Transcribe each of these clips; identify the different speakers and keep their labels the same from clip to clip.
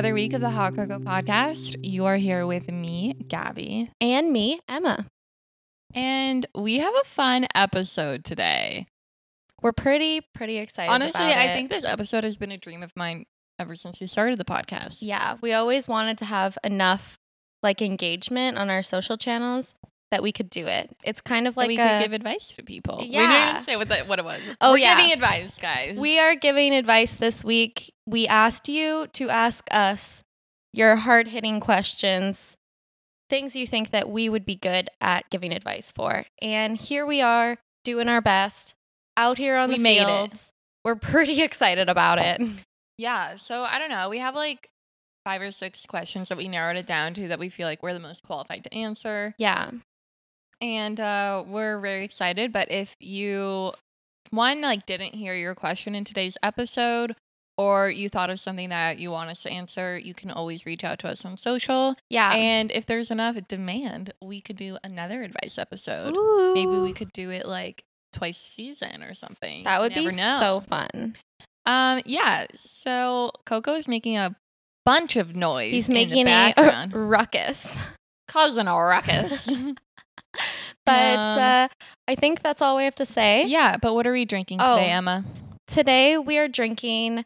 Speaker 1: another week of the Hot Coco Podcast. You are here with me, Gabi,
Speaker 2: and me, Emma.
Speaker 1: And we have a fun episode today.
Speaker 2: We're pretty, pretty excited.
Speaker 1: Honestly, I think this episode has been a dream of mine ever since we started the podcast.
Speaker 2: Yeah, we always wanted to have enough like engagement on our social channels that we could do it. It's kind of
Speaker 1: Like we
Speaker 2: a,
Speaker 1: could give advice to people. We didn't
Speaker 2: Yeah.
Speaker 1: even say what, the, what it was.
Speaker 2: Oh,
Speaker 1: We're
Speaker 2: yeah.
Speaker 1: giving advice, guys.
Speaker 2: we are giving advice this week. We asked you to ask us your hard hitting questions, things you think that we would be good at giving advice for. And here we are doing our best out here on
Speaker 1: We
Speaker 2: the
Speaker 1: made it.
Speaker 2: fields. We're pretty excited about it.
Speaker 1: Yeah. So I don't know. We have like five or six questions that we narrowed it down to that we feel like we're the most qualified to answer.
Speaker 2: Yeah.
Speaker 1: And uh, we're very excited. But if you one like didn't hear your question in today's episode, or you thought of something that you want us to answer, you can always reach out to us on social.
Speaker 2: Yeah.
Speaker 1: And if there's enough demand, we could do another advice episode. Maybe we could do it like twice a season or something.
Speaker 2: That would be
Speaker 1: know.
Speaker 2: so fun.
Speaker 1: Um, yeah. So Coco is making a bunch of noise.
Speaker 2: He's
Speaker 1: in the
Speaker 2: making a ruckus.
Speaker 1: causing a ruckus.
Speaker 2: But uh, I think that's all we have to say.
Speaker 1: yeah, but what are we drinking today,
Speaker 2: Oh.
Speaker 1: Emma?
Speaker 2: Today we are drinking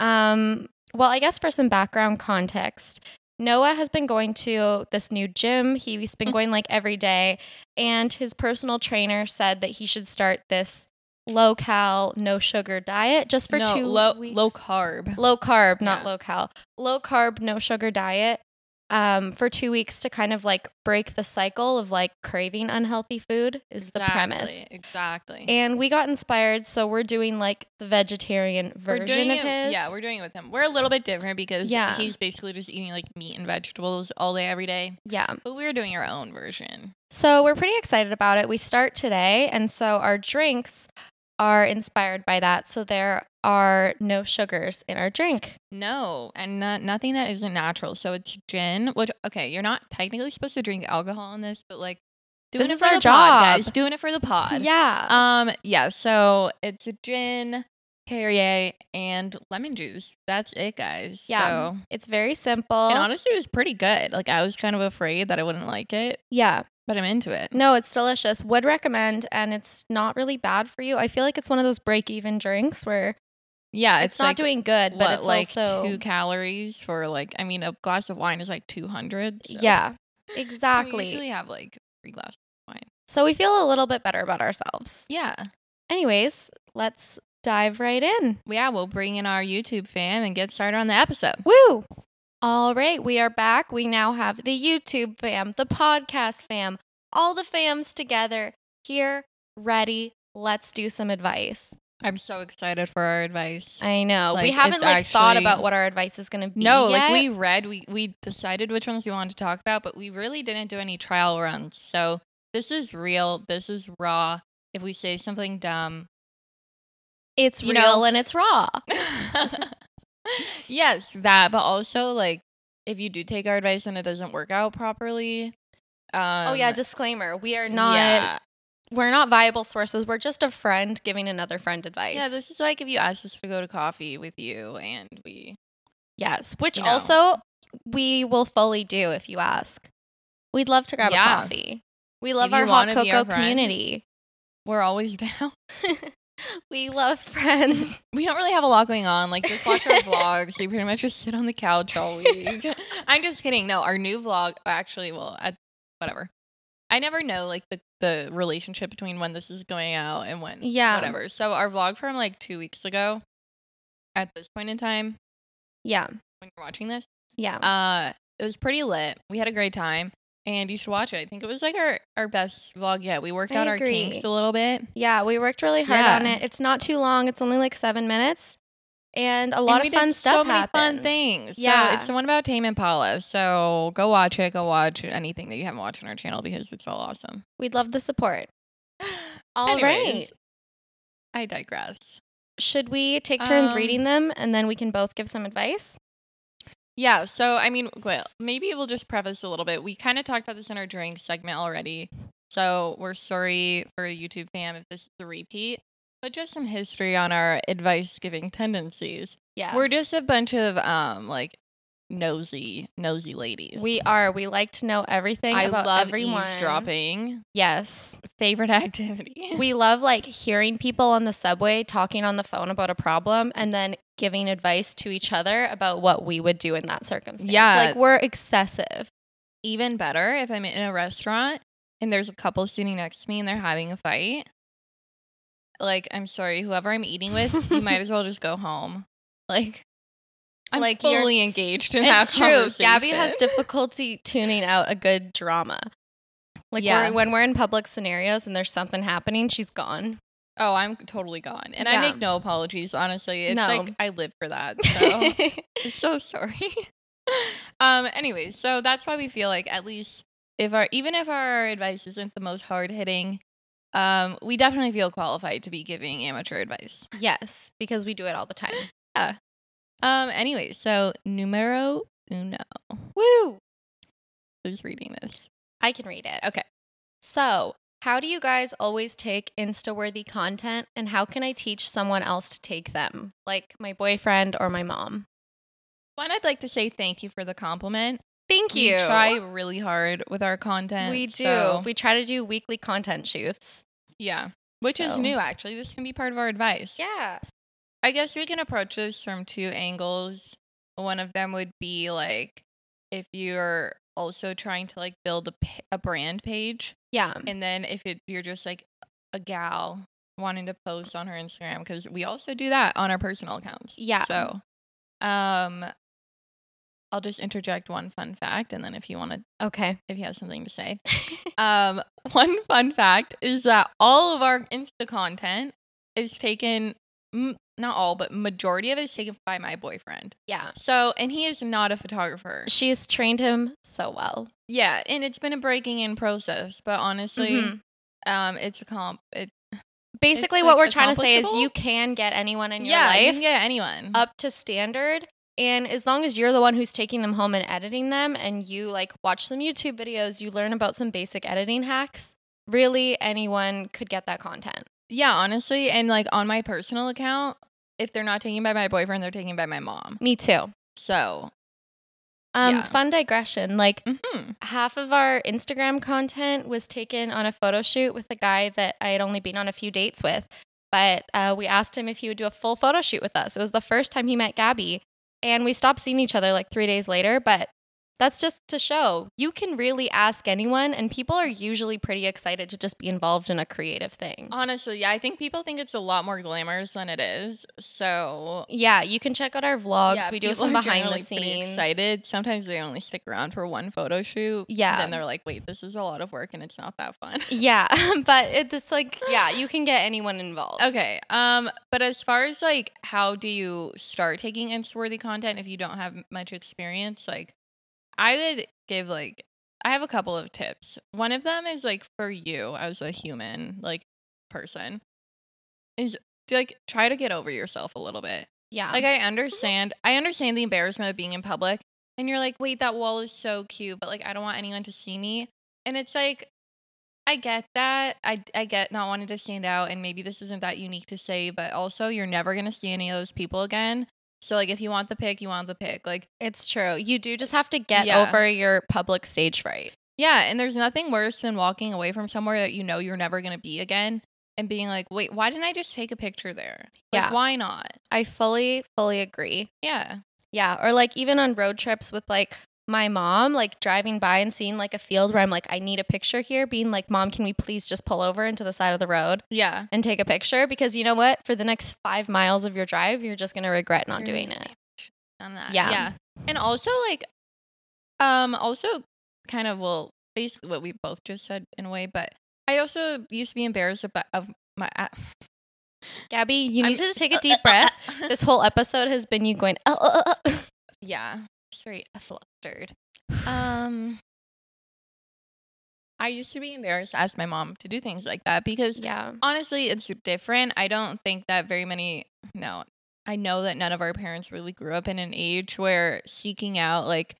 Speaker 2: um well, I guess for some background context, Noah has been going to this new gym. He's been
Speaker 1: Mm.
Speaker 2: going like every day and his personal trainer said that he should start this low cal, no sugar diet just for
Speaker 1: no,
Speaker 2: 2
Speaker 1: low
Speaker 2: weeks.
Speaker 1: low carb.
Speaker 2: low carb, not
Speaker 1: Yeah.
Speaker 2: low cal, low carb, no sugar diet um, for two weeks to kind of like break the cycle of like craving unhealthy food is the premise.
Speaker 1: Exactly, Exactly.
Speaker 2: And we got inspired, so we're doing like the vegetarian version of
Speaker 1: it,
Speaker 2: his.
Speaker 1: Yeah, we're doing it with him. We're a little bit different because
Speaker 2: Yeah.
Speaker 1: he's basically just eating like meat and vegetables all day, every day.
Speaker 2: yeah.
Speaker 1: But we're doing our own version.
Speaker 2: So we're pretty excited about it. We start today, and so our drinks are inspired by that. So there are no sugars in our drink.
Speaker 1: No, and not, nothing that isn't natural. So it's gin, which okay, you're not technically supposed to drink alcohol in this, but like doing
Speaker 2: This
Speaker 1: it
Speaker 2: is
Speaker 1: for
Speaker 2: our
Speaker 1: the pod,
Speaker 2: job.
Speaker 1: guys. Doing it for the pod.
Speaker 2: Yeah.
Speaker 1: Um. Yeah. So it's a gin, Perrier, and lemon juice. That's it, guys.
Speaker 2: Yeah.
Speaker 1: So,
Speaker 2: it's very simple.
Speaker 1: and honestly, it was pretty good. Like I was kind of afraid that I wouldn't like it,
Speaker 2: yeah.
Speaker 1: But I'm into it.
Speaker 2: No, it's delicious. Would recommend, and it's not really bad for you. I feel like it's one of those break even drinks where
Speaker 1: Yeah,
Speaker 2: it's,
Speaker 1: it's,
Speaker 2: not
Speaker 1: like,
Speaker 2: doing good, but
Speaker 1: what,
Speaker 2: it's
Speaker 1: like
Speaker 2: also
Speaker 1: two calories for like. I mean, a glass of wine is like 200. so-
Speaker 2: yeah, exactly.
Speaker 1: We usually have like three glasses of wine.
Speaker 2: so we feel a little bit better about ourselves.
Speaker 1: Yeah.
Speaker 2: Anyways, let's dive right in.
Speaker 1: Yeah, we'll bring in our YouTube fam and get started on the episode.
Speaker 2: Woo! All right, we are back. We now have the YouTube fam, the podcast fam, all the fams together here, ready. Let's do some advice.
Speaker 1: I'm so excited for our advice.
Speaker 2: I know we haven't like thought about what our advice is going to be.
Speaker 1: No, like we read, we we decided which ones we wanted to talk about, but we really didn't do any trial runs. So this is real. This is raw. If we say something dumb,
Speaker 2: it's real
Speaker 1: know-
Speaker 2: and it's raw.
Speaker 1: yes, that. But also, like, if you do take our advice and it doesn't work out properly, um,
Speaker 2: oh yeah, disclaimer: we are not
Speaker 1: yeah.
Speaker 2: we're not viable sources. We're just a friend giving another friend advice.
Speaker 1: Yeah, this is like if you asked us to go to coffee with you and we
Speaker 2: yes, which
Speaker 1: you know.
Speaker 2: also we will fully do if you ask. We'd love to grab
Speaker 1: Yeah.
Speaker 2: a coffee. We love
Speaker 1: If
Speaker 2: our hot
Speaker 1: wanna our
Speaker 2: cocoa
Speaker 1: friend.
Speaker 2: community.
Speaker 1: we're always down.
Speaker 2: we love friends.
Speaker 1: we don't really have a lot going on. Like just watch our vlogs. We pretty much just sit on the couch all week. I'm just kidding. No, our new vlog actually well, at, whatever. I never know like the the relationship between when this is going out and when
Speaker 2: Yeah.
Speaker 1: whatever. So our vlog from like 2 weeks ago at this point in time
Speaker 2: yeah,
Speaker 1: when you're watching this,
Speaker 2: yeah.
Speaker 1: uh it was pretty lit. We had a great time. And you should watch it. I think it was like our, our best vlog yet. We worked
Speaker 2: I
Speaker 1: out our
Speaker 2: agree.
Speaker 1: kinks a little bit.
Speaker 2: yeah, we worked really hard on it. It's not too long. It's only like seven minutes, and a lot
Speaker 1: And
Speaker 2: of fun stuff
Speaker 1: So many fun things.
Speaker 2: Yeah.
Speaker 1: So it's the one about Tame Impala. So go watch it. Go watch anything that you haven't watched on our channel because it's all awesome.
Speaker 2: We'd love the support. All right.
Speaker 1: Anyways, I digress.
Speaker 2: Should we take turns
Speaker 1: Um,
Speaker 2: reading them and then we can both give some advice?
Speaker 1: Yeah. So I mean, well, maybe we'll just preface a little bit. We kind of talked about this in our drink segment already. So we're sorry for YouTube fam if this is a repeat, but just some history on our advice giving tendencies.
Speaker 2: Yeah.
Speaker 1: We're just a bunch of um like nosy, nosy ladies.
Speaker 2: We are. We like to know everything
Speaker 1: I
Speaker 2: about
Speaker 1: love
Speaker 2: everyone.
Speaker 1: eavesdropping.
Speaker 2: Yes.
Speaker 1: Favorite activity.
Speaker 2: We love like hearing people on the subway talking on the phone about a problem and then giving advice to each other about what we would do in that circumstance.
Speaker 1: Yeah.
Speaker 2: Like we're excessive.
Speaker 1: Even better if I'm in a restaurant and there's a couple sitting next to me and they're having a fight. Like, I'm sorry, whoever I'm eating with, you might as well just go home. Like, I'm
Speaker 2: Like,
Speaker 1: fully engaged in that
Speaker 2: It's true. Gabi has difficulty tuning out a good drama. Like
Speaker 1: Yeah.
Speaker 2: we're, when we're in public scenarios and there's something happening, she's gone.
Speaker 1: Oh, I'm totally gone. And
Speaker 2: Yeah.
Speaker 1: I make no apologies, honestly. It's
Speaker 2: No.
Speaker 1: like I live for that. So so sorry. um, anyways, so that's why we feel like at least if our even if our advice isn't the most hard hitting, um, we definitely feel qualified to be giving amateur advice.
Speaker 2: yes, because we do it all the time.
Speaker 1: Um, anyway, so numero uno.
Speaker 2: Woo!
Speaker 1: Who's reading this?
Speaker 2: I can read it.
Speaker 1: Okay.
Speaker 2: So, how do you guys always take Insta worthy content and how can I teach someone else to take them? Like my boyfriend or my mom?
Speaker 1: One, I'd like to say thank you for the compliment.
Speaker 2: Thank you.
Speaker 1: We try really hard with our content.
Speaker 2: we do.
Speaker 1: so-
Speaker 2: We try to do weekly content shoots.
Speaker 1: yeah. Which is new, actually. This can be part of our advice.
Speaker 2: Yeah.
Speaker 1: I guess we can approach this from two angles. One of them would be like if you're also trying to like build a, a brand page,
Speaker 2: Yeah.
Speaker 1: and then if it, you're just like a gal wanting to post on her Instagram, because we also do that on our personal accounts.
Speaker 2: Yeah.
Speaker 1: So, um, I'll just interject one fun fact, and then if you want to,
Speaker 2: Okay.
Speaker 1: if you have something to say, um, one fun fact is that all of our Insta content is taken, m- not all, but majority of it is taken by my boyfriend.
Speaker 2: yeah.
Speaker 1: So, and he is not a photographer.
Speaker 2: She's trained him so well.
Speaker 1: Yeah, and it's been a breaking in process, but honestly,
Speaker 2: Mhm.
Speaker 1: um, it's a comp. It,
Speaker 2: Basically, what
Speaker 1: like,
Speaker 2: we're trying to say is you can get anyone in your
Speaker 1: yeah,
Speaker 2: life
Speaker 1: get anyone.
Speaker 2: up to standard. And as long as you're the one who's taking them home and editing them and you like watch some YouTube videos, you learn about some basic editing hacks, really anyone could get that content.
Speaker 1: Yeah, honestly, and like on my personal account, if they're not taken by my boyfriend, they're taken by my mom.
Speaker 2: Me too.
Speaker 1: So,
Speaker 2: Um,
Speaker 1: Yeah.
Speaker 2: fun digression. Like
Speaker 1: mhm.
Speaker 2: half of our Instagram content was taken on a photo shoot with a guy that I had only been on a few dates with. But uh, we asked him if he would do a full photo shoot with us. It was the first time he met Gabi. And we stopped seeing each other like three days later. But that's just to show you can really ask anyone, and people are usually pretty excited to just be involved in a creative thing.
Speaker 1: honestly, yeah, I think people think it's a lot more glamorous than it is. So,
Speaker 2: Yeah, you can check out our vlogs.
Speaker 1: yeah,
Speaker 2: we do some behind the scenes.
Speaker 1: Excited. Sometimes they only stick around for one photo shoot.
Speaker 2: Yeah.
Speaker 1: Then they're like, wait, this is a lot of work and it's not that fun.
Speaker 2: Yeah, but it's like, yeah, you can get anyone involved.
Speaker 1: Okay. Um, but as far as like how do you start taking Insta-worthy content if you don't have much experience, like I would give like I have a couple of tips. One of them is like for you as a human, like person, is to like try to get over yourself a little bit.
Speaker 2: Yeah.
Speaker 1: Like I understand I understand the embarrassment of being in public and you're like, wait, that wall is so cute, but like I don't want anyone to see me. And it's like I get that. I I get not wanting to stand out and maybe this isn't that unique to say, but also you're never gonna see any of those people again. So like if you want the pick, you want the pick. Like
Speaker 2: It's true. You do just have to get
Speaker 1: Yeah.
Speaker 2: over your public stage fright.
Speaker 1: yeah, and there's nothing worse than walking away from somewhere that you know you're never gonna be again and being like, wait, why didn't I just take a picture there? Like,
Speaker 2: Yeah.
Speaker 1: why not?
Speaker 2: I fully, fully agree.
Speaker 1: Yeah.
Speaker 2: Yeah. Or like even on road trips with like my mom, like driving by and seeing like a field where I'm like, I need a picture here, being like, Mom, can we please just pull over into the side of the road
Speaker 1: Yeah.
Speaker 2: and take a picture? Because you know what? For the next five miles of your drive, you're just gonna regret not
Speaker 1: You're
Speaker 2: doing it.
Speaker 1: on that.
Speaker 2: Yeah.
Speaker 1: Yeah. And also like um also kind of well basically what we both just said in a way, but I also used to be embarrassed about of my uh,
Speaker 2: Gabi, you
Speaker 1: I'm
Speaker 2: need to
Speaker 1: just-
Speaker 2: take a deep breath. This whole episode has been you going, oh, oh, oh."
Speaker 1: yeah. Very flustered. Um I used to be embarrassed to ask my mom to do things like that because
Speaker 2: yeah.
Speaker 1: honestly, it's different. I don't think that very many, no, I know that none of our parents really grew up in an age where seeking out like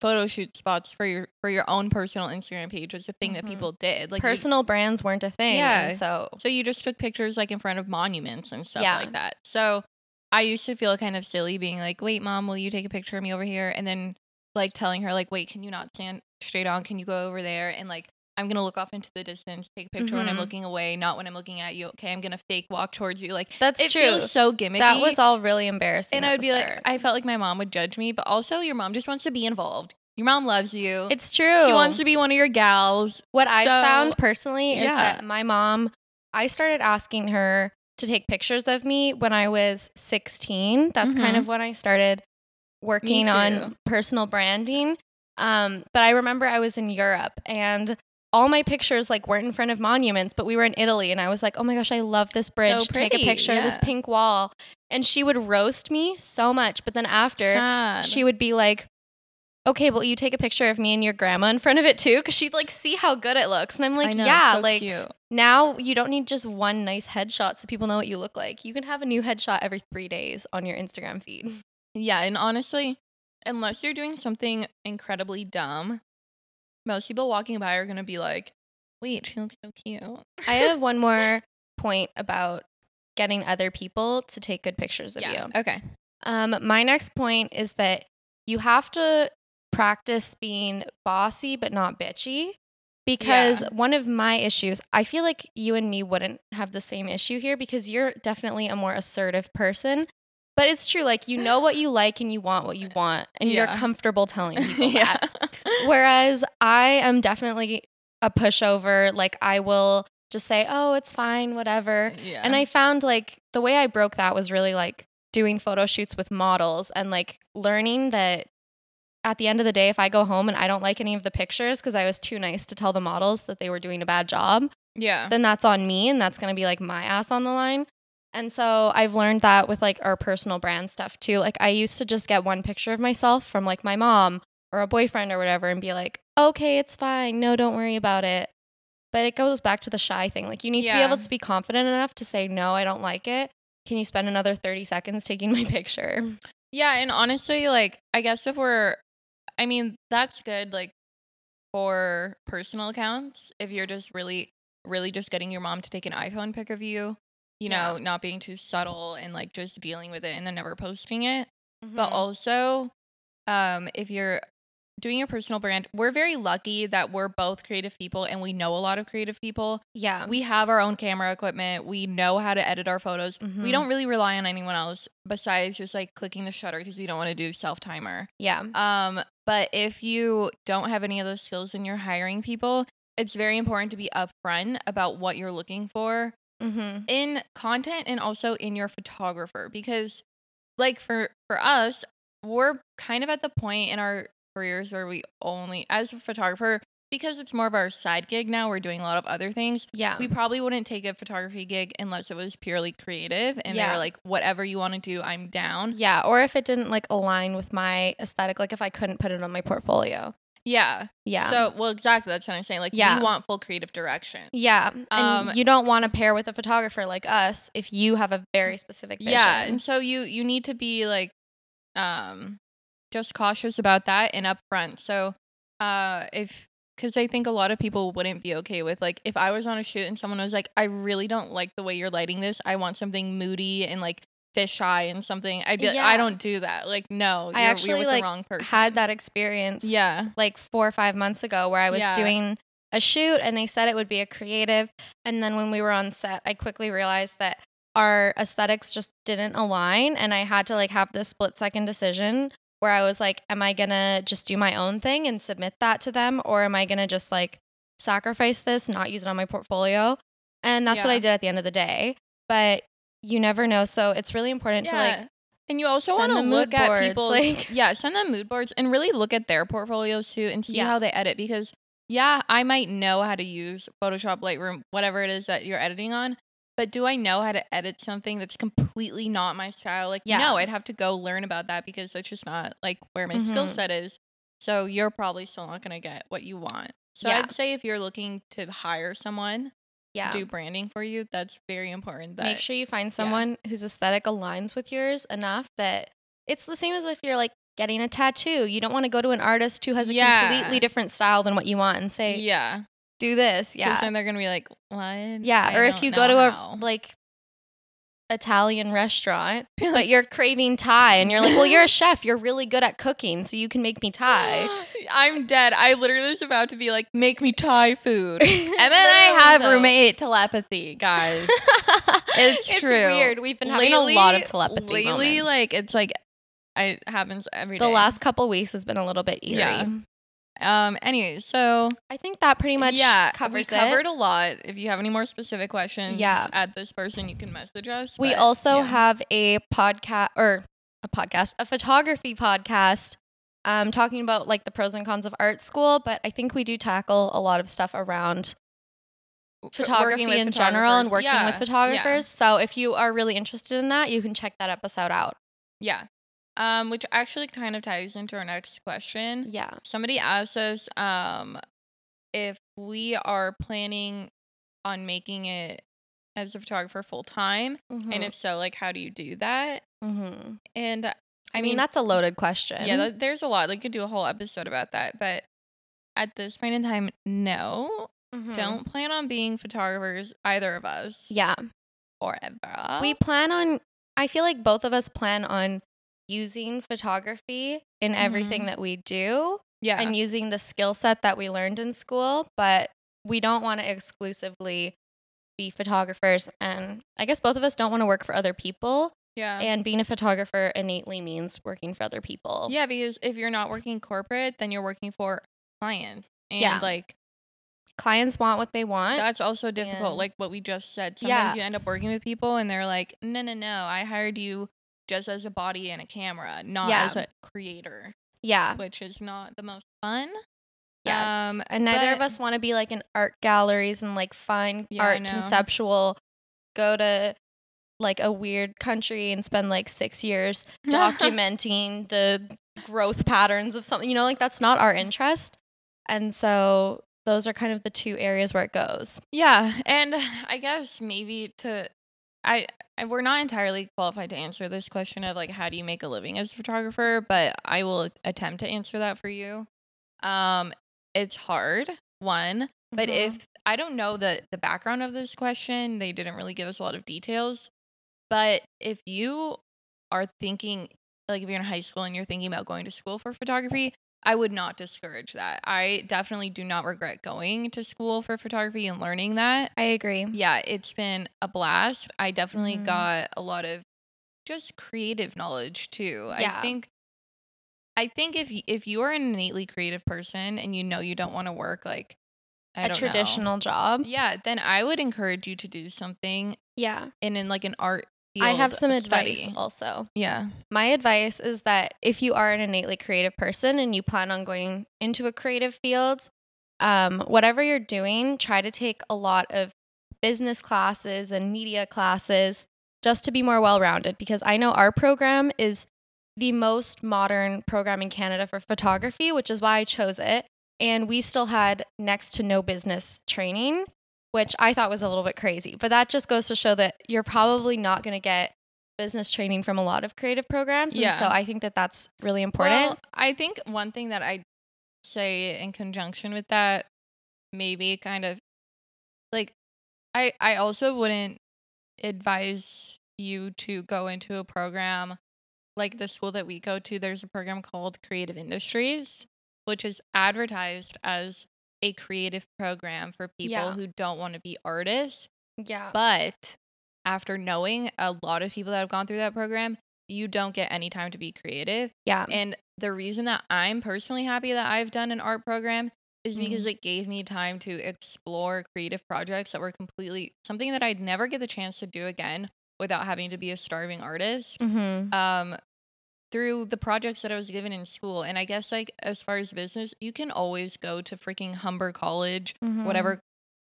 Speaker 1: photo shoot spots for your for your own personal Instagram page was a thing that
Speaker 2: Mhm.
Speaker 1: people did. Like you-
Speaker 2: Personal brands weren't a thing.
Speaker 1: Yeah.
Speaker 2: So
Speaker 1: so you just took pictures like in front of monuments and stuff
Speaker 2: Yeah.
Speaker 1: like that. So I used to feel kind of silly being like, wait, mom, will you take a picture of me over here? And then like telling her, like, wait, can you not stand straight on? Can you go over there? And like, I'm gonna look off into the distance, take a picture when I'm
Speaker 2: Mhm.
Speaker 1: looking away, not when I'm looking at you. Okay, I'm gonna fake walk towards you. Like
Speaker 2: That's
Speaker 1: it
Speaker 2: true.
Speaker 1: feels so gimmicky.
Speaker 2: that was all really embarrassing.
Speaker 1: and I would be like. I felt like my mom would judge me, but also your mom just wants to be involved. Your mom loves you.
Speaker 2: it's true.
Speaker 1: she wants to be one of your gals.
Speaker 2: What I found personally is
Speaker 1: Yeah.
Speaker 2: that my mom, I started asking her to take pictures of me when I was 16. That's kind
Speaker 1: Mhm.
Speaker 2: of when I started working on personal branding. Um, but I remember I was in Europe and all my pictures like weren't in front of monuments, but we were in Italy and I was like, "Oh my gosh, I love this bridge. Take a picture of this pink wall." And she would roast me so much, but then after
Speaker 1: Sad.
Speaker 2: she would be like, "Okay, well, you take a picture of me and your grandma in front of it too," because she'd like see how good it looks, and I'm like,
Speaker 1: know,
Speaker 2: "Yeah,
Speaker 1: so
Speaker 2: like
Speaker 1: cute.
Speaker 2: now you don't need just one nice headshot so people know what you look like. You can have a new headshot every three days on your Instagram feed."
Speaker 1: Yeah, and honestly, unless you're doing something incredibly dumb, most people walking by are gonna be like, "Wait, she looks so cute."
Speaker 2: I have one more point about getting other people to take good pictures of you.
Speaker 1: Okay.
Speaker 2: Um, my next point is that you have to practice being bossy but not bitchy. Because
Speaker 1: Yeah.
Speaker 2: one of my issues, I feel like you and me wouldn't have the same issue here because you're definitely a more assertive person. But it's true, like you know what you like and you want what you want, and
Speaker 1: Yeah.
Speaker 2: you're comfortable telling people
Speaker 1: yeah.
Speaker 2: that. Whereas I am definitely a pushover. Like I will just say, "Oh, it's fine, whatever."
Speaker 1: yeah.
Speaker 2: And I found like the way I broke that was really like doing photo shoots with models and like learning that at the end of the day, if I go home and I don't like any of the pictures because I was too nice to tell the models that they were doing a bad job,
Speaker 1: yeah.
Speaker 2: then that's on me and that's going to be like my ass on the line. And so I've learned that with like our personal brand stuff too. Like I used to just get one picture of myself from like my mom or a boyfriend or whatever and be like, okay, it's fine. No, don't worry about it. But it goes back to the shy thing. Like you need to be able to be confident enough to say, no, I don't like it. Can you spend another 30 seconds taking my picture?
Speaker 1: Yeah, and honestly, like I guess if we're I mean, that's good like for personal accounts if you're just really really just getting your mom to take an iPhone pic of you, you know,
Speaker 2: Yeah.
Speaker 1: not being too subtle and like just dealing with it and then never posting it. But
Speaker 2: Mhm.
Speaker 1: also um if you're doing your personal brand, we're very lucky that we're both creative people and we know a lot of creative people.
Speaker 2: yeah.
Speaker 1: We have our own camera equipment. We know how to edit our photos.
Speaker 2: Mhm.
Speaker 1: We don't really rely on anyone else besides just like clicking the shutter because we don't want to do self timer.
Speaker 2: yeah.
Speaker 1: Um, but if you don't have any of those skills and you're hiring people, it's very important to be upfront about what you're looking for
Speaker 2: hmm
Speaker 1: in content and also in your photographer because like for for us, we're kind of at the point in our careers where we only as a photographer because it's more of our side gig now, we're doing a lot of other things
Speaker 2: Yeah.
Speaker 1: we probably wouldn't take a photography gig unless it was purely creative and they
Speaker 2: Yeah.
Speaker 1: were like whatever you want to do i'm down
Speaker 2: yeah. Or if it didn't like align with my aesthetic, like if I couldn't put it on my portfolio.
Speaker 1: yeah
Speaker 2: Yeah.
Speaker 1: so well exactly that's what i'm saying like
Speaker 2: Yeah.
Speaker 1: you want full creative direction
Speaker 2: Yeah. And
Speaker 1: Um,
Speaker 2: you don't want to pair with a photographer like us if you have a very specific vision.
Speaker 1: yeah and so you you need to be like um just cautious about that and upfront so uh if because i think a lot of people wouldn't be okay with like if i was on a shoot and someone was like i really don't like the way you're lighting this i want something moody and like fisheye and something i'd be like i don't do that like no
Speaker 2: I
Speaker 1: you're,
Speaker 2: actually, like,
Speaker 1: the wrong person
Speaker 2: had that experience
Speaker 1: yeah
Speaker 2: like four or five months ago where I was
Speaker 1: Yeah.
Speaker 2: doing a shoot and they said it would be a creative. And then when we were on set, I quickly realized that our aesthetics just didn't align. And I had to like have this split second decision where I was like, am I gonna just do my own thing and submit that to them? Or am I gonna just like sacrifice this, not use it on my portfolio? And that's what I did at the end of the day. But you never know. So it's really important to like
Speaker 1: and you also want to look at people's
Speaker 2: like-
Speaker 1: yeah send them mood boards and really look at their portfolios too and see
Speaker 2: Yeah.
Speaker 1: how they edit because yeah i might know how to use photoshop lightroom whatever it is that you're editing on but do i know how to edit something that's completely not my style like
Speaker 2: Yeah.
Speaker 1: no i'd have to go learn about that because that's just not like where my skill
Speaker 2: Mhm.
Speaker 1: set is so you're probably still not going to get what you want so
Speaker 2: Yeah.
Speaker 1: i'd say if you're looking to hire someone
Speaker 2: yeah.
Speaker 1: to do branding for you that's very important that
Speaker 2: Make sure you find someone whose aesthetic aligns with yours enough that it's the same as if you're like getting a tattoo. You don't want to go to an artist who has a
Speaker 1: Yeah.
Speaker 2: completely different style than what you want and say,
Speaker 1: yeah
Speaker 2: do this.
Speaker 1: yeah then they're gonna be like what
Speaker 2: Yeah.
Speaker 1: I
Speaker 2: or if you go to
Speaker 1: know
Speaker 2: a like Italian restaurant, but you're craving Thai and you're like, well, you're a chef. You're really good at cooking, so you can make me Thai.
Speaker 1: I'm dead. I literally was about to be like, make me Thai food. And I have
Speaker 2: though.
Speaker 1: roommate telepathy, guys. It's true.
Speaker 2: weird. We've been having a lot of telepathy
Speaker 1: Lately,
Speaker 2: moments.
Speaker 1: like it's like it happens every day.
Speaker 2: the last couple weeks has been a little bit eerie.
Speaker 1: Yeah. Um anyway, so
Speaker 2: I think that pretty much
Speaker 1: yeah,
Speaker 2: covers
Speaker 1: we covered
Speaker 2: it.
Speaker 1: a lot. If you have any more specific questions,
Speaker 2: Yeah.
Speaker 1: at this person, you can message us.
Speaker 2: We
Speaker 1: but,
Speaker 2: also
Speaker 1: yeah.
Speaker 2: have a podcast or a podcast, a photography podcast, um, talking about like the pros and cons of art school. But I think we do tackle a lot of stuff around photography in general and working
Speaker 1: Yeah,
Speaker 2: with
Speaker 1: yeah.
Speaker 2: photographers. So if you are really interested in that, you can check that episode out.
Speaker 1: Yeah. Um, which actually kind of ties into our next question.
Speaker 2: Yeah.
Speaker 1: Somebody asked us um if we are planning on making it as a photographer full time, and
Speaker 2: Mhm,
Speaker 1: if so, like how do you do that?
Speaker 2: mhm.
Speaker 1: And I,
Speaker 2: I, mean, that's a loaded question.
Speaker 1: yeah, that, there's a lot. Like, you could do a whole episode about that, but at this point in time, no,
Speaker 2: Mhm.
Speaker 1: don't plan on being photographers either of us.
Speaker 2: Yeah.
Speaker 1: forever.
Speaker 2: We plan on, I feel like both of us plan on using photography in everything
Speaker 1: Mhm.
Speaker 2: that we do
Speaker 1: yeah,
Speaker 2: and using the skill set that we learned in school, but we don't want to exclusively be photographers. And I guess both of us don't want to work for other people.
Speaker 1: yeah.
Speaker 2: And being a photographer innately means working for other people.
Speaker 1: Yeah, because if you're not working corporate, then you're working for clients. And
Speaker 2: Yeah.
Speaker 1: like
Speaker 2: Clients want what they want.
Speaker 1: that's also difficult. like what we just said.
Speaker 2: Yeah.
Speaker 1: Sometimes you end up working with people and they're like, No, no, no, I hired you just as a body and a camera, not
Speaker 2: Yeah.
Speaker 1: as a creator.
Speaker 2: yeah.
Speaker 1: Which is not the most fun.
Speaker 2: Yes.
Speaker 1: Um,
Speaker 2: and neither of us want to be like in art galleries and like fun
Speaker 1: Yeah,
Speaker 2: art conceptual go to like a weird country and spend like 6 years documenting the growth patterns of something. You know, like that's not our interest. And so those are kind of the two areas where it goes.
Speaker 1: Yeah, and I guess maybe to I, I we're not entirely qualified to answer this question of like how do you make a living as a photographer, but I will attempt to answer that for you. Um it's hard, one, but
Speaker 2: Mhm.
Speaker 1: if I don't know the the background of this question, they didn't really give us a lot of details. But if you are thinking like if you're in high school and you're thinking about going to school for photography, I would not discourage that. I definitely do not regret going to school for photography and learning that.
Speaker 2: I agree.
Speaker 1: Yeah, it's been a blast. I definitely
Speaker 2: Mhm.
Speaker 1: got a lot of just creative knowledge too.
Speaker 2: Yeah.
Speaker 1: I think I think if if you are an innately creative person and you know you don't want to work like I
Speaker 2: A
Speaker 1: don't know,
Speaker 2: traditional job.
Speaker 1: yeah, then I would encourage you to do something
Speaker 2: Yeah.
Speaker 1: and in like an art
Speaker 2: I have some advice also.
Speaker 1: Yeah.
Speaker 2: My advice is that if you are an innately creative person and you plan on going into a creative field, um, whatever you're doing, try to take a lot of business classes and media classes just to be more well rounded. Because I know our program is the most modern program in Canada for photography, which is why I chose it. And we still had next to no business training, which I thought was a little bit crazy. But that just goes to show that you're probably not going to get business training from a lot of creative programs.
Speaker 1: Yeah.
Speaker 2: And so I think that that's really important.
Speaker 1: Well, I think one thing that I say in conjunction with that, maybe kind of like, I I also wouldn't advise you to go into a program like the school that we go to. There's a program called Creative Industries, which is advertised as a creative program for people
Speaker 2: Yeah.
Speaker 1: who don't want to be artists.
Speaker 2: yeah.
Speaker 1: But after knowing a lot of people that have gone through that program, you don't get any time to be creative.
Speaker 2: yeah.
Speaker 1: And the reason that I'm personally happy that I've done an art program is
Speaker 2: Mm-hmm.
Speaker 1: because it gave me time to explore creative projects that were completely something that I'd never get the chance to do again without having to be a starving artist.
Speaker 2: hmm
Speaker 1: Um through the projects that I was given in school. And I guess like as far as business, you can always go to freaking Humber College, whatever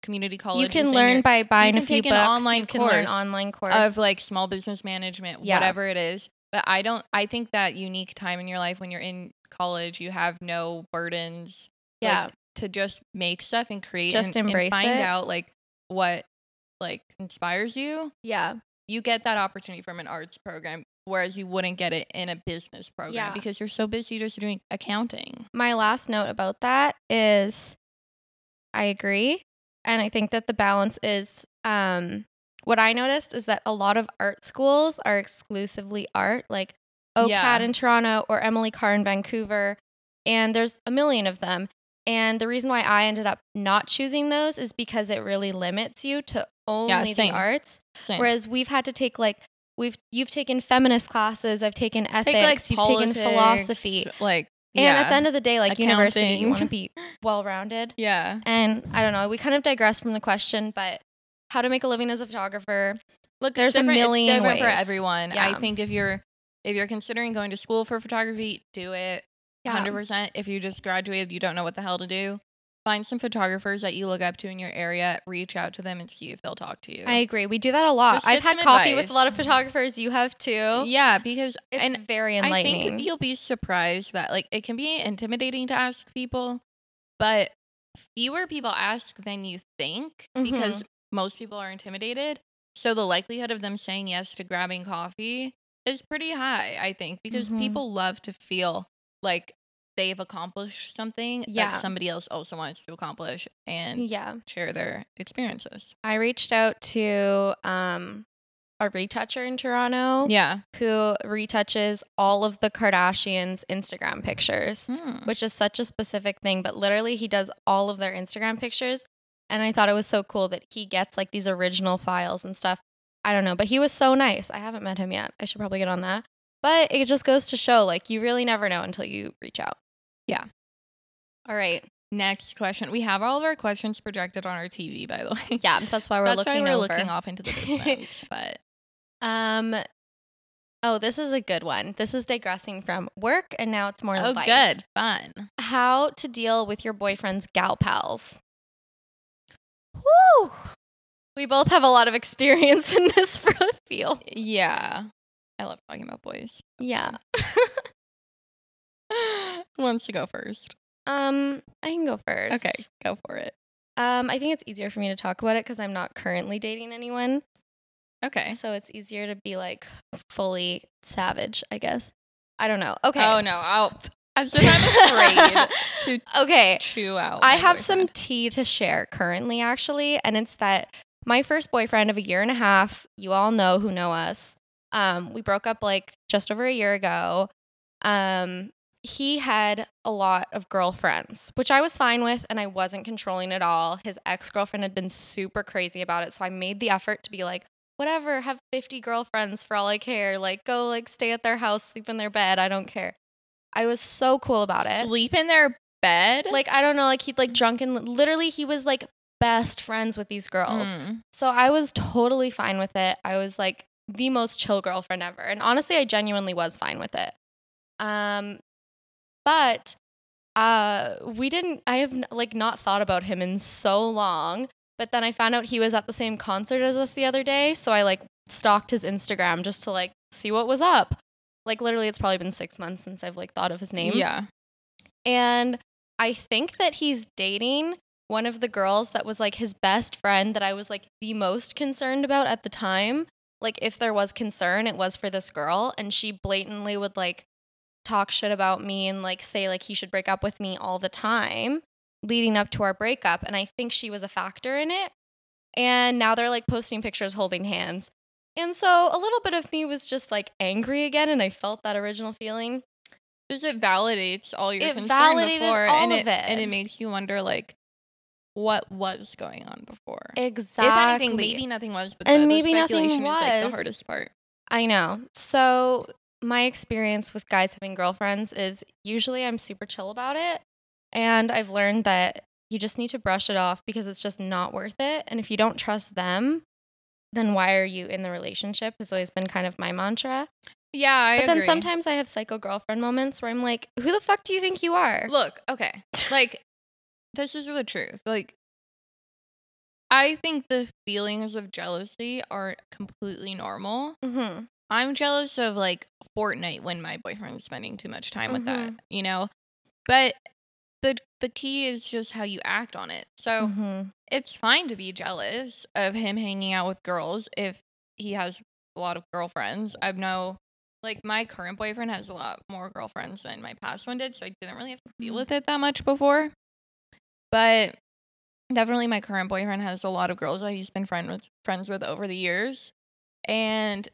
Speaker 1: community college
Speaker 2: Mm-hmm. You can learn
Speaker 1: your-
Speaker 2: by buying a few books.
Speaker 1: online
Speaker 2: you can learn
Speaker 1: course
Speaker 2: online course.
Speaker 1: of like small business management,
Speaker 2: Yeah.
Speaker 1: whatever it is. But I don't I think that unique time in your life when you're in college, you have no burdens. like,
Speaker 2: yeah.
Speaker 1: to just make stuff and create
Speaker 2: Just
Speaker 1: and, and find
Speaker 2: it.
Speaker 1: out like what like inspires you.
Speaker 2: yeah.
Speaker 1: You get that opportunity from an arts program, whereas you wouldn't get it in a business program
Speaker 2: Yeah.
Speaker 1: because you're so busy just doing accounting.
Speaker 2: My last note about that is I agree. And I think that the balance is um what I noticed is that a lot of art schools are exclusively art, like OCAD
Speaker 1: Yeah.
Speaker 2: in Toronto or Emily Carr in Vancouver, and there's a million of them. And the reason why I ended up not choosing those is because it really limits you to only the arts.
Speaker 1: Same.
Speaker 2: Whereas we've had to take like we've you've taken feminist classes, I've taken ethics,
Speaker 1: like,
Speaker 2: you've taken philosophy.
Speaker 1: Like,
Speaker 2: And at the end of the day, like university, you
Speaker 1: Accounting.
Speaker 2: want to be well rounded.
Speaker 1: yeah.
Speaker 2: And I don't know, we kind of digress from the question, but how to make a living as a photographer.
Speaker 1: Look,
Speaker 2: There's a
Speaker 1: different- it's
Speaker 2: million
Speaker 1: different for everyone.
Speaker 2: Yeah.
Speaker 1: I think if you're if you're considering going to school for photography, do it.
Speaker 2: Yeah.
Speaker 1: Hundred percent. If you just graduated, you don't know what the hell to do. Find some photographers that you look up to in your area. Reach out to them and see if they'll talk to you.
Speaker 2: I agree. We do that a lot.
Speaker 1: Just
Speaker 2: I've had coffee with a lot of photographers. You have too.
Speaker 1: yeah, because
Speaker 2: It's
Speaker 1: and
Speaker 2: very
Speaker 1: I
Speaker 2: enlightening.
Speaker 1: think you'll be surprised that like it can be intimidating to ask people, but fewer people ask than you think
Speaker 2: Mm-hmm.
Speaker 1: because most people are intimidated. So the likelihood of them saying yes to grabbing coffee is pretty high, I think, because
Speaker 2: Mhm.
Speaker 1: people love to feel like they've accomplished something
Speaker 2: Yeah.
Speaker 1: that somebody else also wants to accomplish and
Speaker 2: yeah.
Speaker 1: share their experiences.
Speaker 2: I reached out to um a retoucher in Toronto
Speaker 1: Yeah.
Speaker 2: who retouches all of the Kardashians' Instagram pictures,
Speaker 1: Hmm.
Speaker 2: which is such a specific thing, but literally he does all of their Instagram pictures. And I thought it was so cool that he gets like these original files and stuff. I don't know, but he was so nice. I haven't met him yet. I should probably get on that. But it just goes to show like you really never know until you reach out.
Speaker 1: Yeah.
Speaker 2: All right.
Speaker 1: Next question. We have all of our questions projected on our TV, by the way.
Speaker 2: Yeah, that's why we're
Speaker 1: That's
Speaker 2: looking
Speaker 1: why we're
Speaker 2: over.
Speaker 1: looking off into the distance. but
Speaker 2: Um Oh, this is a good one. This is digressing from work and now it's more like.
Speaker 1: oh,
Speaker 2: life.
Speaker 1: good, fun.
Speaker 2: How to deal with your boyfriend's gal pals. Woo! We both have a lot of experience in this field.
Speaker 1: Yeah, I love talking about boys.
Speaker 2: Yeah.
Speaker 1: Who wants to go first?
Speaker 2: Um, I can go first.
Speaker 1: Okay, go for it.
Speaker 2: Um, I think it's easier for me to talk about it because I'm not currently dating anyone.
Speaker 1: Okay.
Speaker 2: So it's easier to be like fully savage, I guess. I don't know. Okay.
Speaker 1: Oh no, I'll. As if I'm afraid to
Speaker 2: okay.
Speaker 1: chew out.
Speaker 2: I have some tea to share currently, actually, and it's that my first boyfriend of a year and a half, you all know who know us. Um, we broke up like just over a year ago. Um, he had a lot of girlfriends, which I was fine with, and I wasn't controlling at all. His ex girlfriend had been super crazy about it, so I made the effort to be like, whatever, have 50 girlfriends for all I care. Like, go like stay at their house, sleep in their bed. I don't care. I was so cool about it
Speaker 1: Sleep in their bed.
Speaker 2: like I don't know, like he'd like drunken. Literally, he was like best friends with these girls.
Speaker 1: Mm.
Speaker 2: So I was totally fine with it. I was like the most chill girlfriend ever, and honestly, I genuinely was fine with it. Um, but uh, we didn't. I have like not thought about him in so long. But then I found out he was at the same concert as us the other day, so I like stalked his Instagram just to like see what was up. Like literally, it's probably been six months since I've like thought of his name.
Speaker 1: Yeah.
Speaker 2: And I think that he's dating one of the girls that was like his best friend that I was like the most concerned about at the time. Like, if there was concern, it was for this girl. And she blatantly would like talk shit about me and like say like he should break up with me all the time leading up to our breakup. And I think she was a factor in it. And now they're like posting pictures holding hands. And so a little bit of me was just like angry again. And I felt that original feeling.
Speaker 1: Because it validates all your
Speaker 2: It
Speaker 1: concern before,
Speaker 2: all
Speaker 1: and
Speaker 2: of
Speaker 1: it, and
Speaker 2: it.
Speaker 1: it makes you wonder like what was going on before.
Speaker 2: Exactly.
Speaker 1: If anything, maybe nothing was, but
Speaker 2: And
Speaker 1: the,
Speaker 2: maybe
Speaker 1: the
Speaker 2: nothing
Speaker 1: is like the hardest part.
Speaker 2: I know. So my experience with guys having girlfriends is usually I'm super chill about it. And I've learned that you just need to brush it off because it's just not worth it. And if you don't trust them, then why are you in the relationship? Has always been kind of my mantra.
Speaker 1: Yeah, I
Speaker 2: but then sometimes I have psycho girlfriend moments where I'm like, who the fuck do you think you are?
Speaker 1: Look, okay. Like this is the truth. Like I think the feelings of jealousy are completely normal.
Speaker 2: hmm
Speaker 1: I'm jealous of like Fortnite when my boyfriend's spending too much time with that,
Speaker 2: Mhm.
Speaker 1: you know? But the the key is just how you act on it. So
Speaker 2: hmm
Speaker 1: it's fine to be jealous of him hanging out with girls if he has a lot of girlfriends. I've no like my current boyfriend has a lot more girlfriends than my past one did, so I didn't really have to deal
Speaker 2: Mhm.
Speaker 1: with it that much before. But definitely my current boyfriend has a lot of girls that he's been friend with friends with over the years. And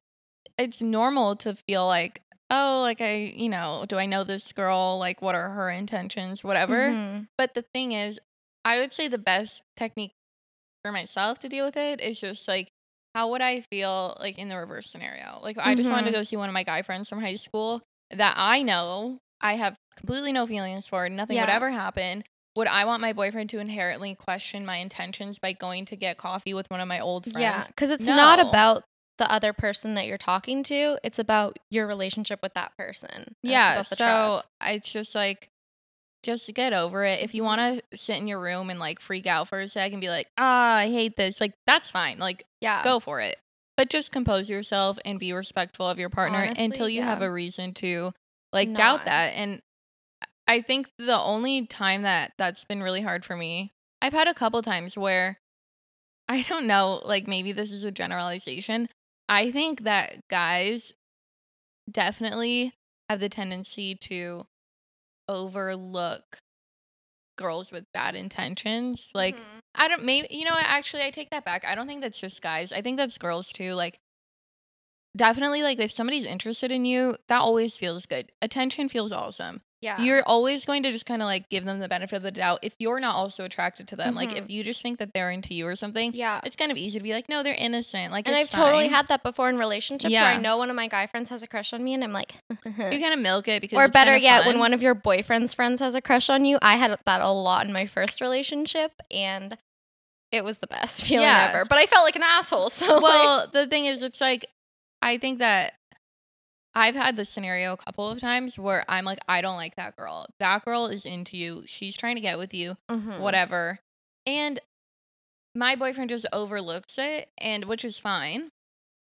Speaker 1: it's normal to feel like, oh, like I, you know, do I know this girl? Like what are her intentions? Whatever.
Speaker 2: Mhm.
Speaker 1: But the thing is, I would say the best technique for myself to deal with it is just like, how would I feel like in the reverse scenario? Like, I just wanted to
Speaker 2: Mhm.
Speaker 1: go see one of my guy friends from high school that I know I have completely no feelings for, nothing would ever happen. Would I want my boyfriend to inherently question my intentions by going to get coffee with one of my old friends?
Speaker 2: Yeah, because it's not about the other person that you're talking to. It's about your relationship with that person.
Speaker 1: Yeah, so
Speaker 2: trust.
Speaker 1: it's just like, just get over it. If you
Speaker 2: Mhm.
Speaker 1: want to sit in your room and like freak out for a sec and be like, ah, I hate this, like that's fine. Like
Speaker 2: yeah,
Speaker 1: go for it. But just compose yourself and be respectful of your partner
Speaker 2: Honestly,
Speaker 1: until you have a reason to like doubt that. And I think the only time that that's been really hard for me, I've had a couple times where I don't know, like maybe this is a generalization. I think that guys definitely have the tendency to overlook girls with bad intentions. Like
Speaker 2: Mhm.
Speaker 1: I don't maybe you know actually I take that back. I don't think that's just guys. I think that's girls too. Like definitely like if somebody's interested in you, that always feels good. Attention feels awesome.
Speaker 2: Yeah,
Speaker 1: You're always going to just kind of like give them the benefit of the doubt if you're not also attracted to them. Like
Speaker 2: Mhm.
Speaker 1: if you just think that they're into you or something,
Speaker 2: yeah.
Speaker 1: it's kind of easy to be like, no, they're innocent. Like
Speaker 2: And I've
Speaker 1: it's
Speaker 2: totally had that before in relationships where I know one of my guy friends has a crush on me, and I'm like,
Speaker 1: you kind of milk it because
Speaker 2: or better yet, when one of your boyfriend's friends has a crush on you. I had that a lot in my first relationship, and it was the best feeling
Speaker 1: Yeah.
Speaker 2: ever. But I felt like an asshole. So like,
Speaker 1: well, the thing is, it's like I think that I've had this scenario a couple of times where I'm like, I don't like that girl. That girl is into you. She's trying to get with you,
Speaker 2: mhm.
Speaker 1: whatever. And my boyfriend just overlooks it, and which is fine.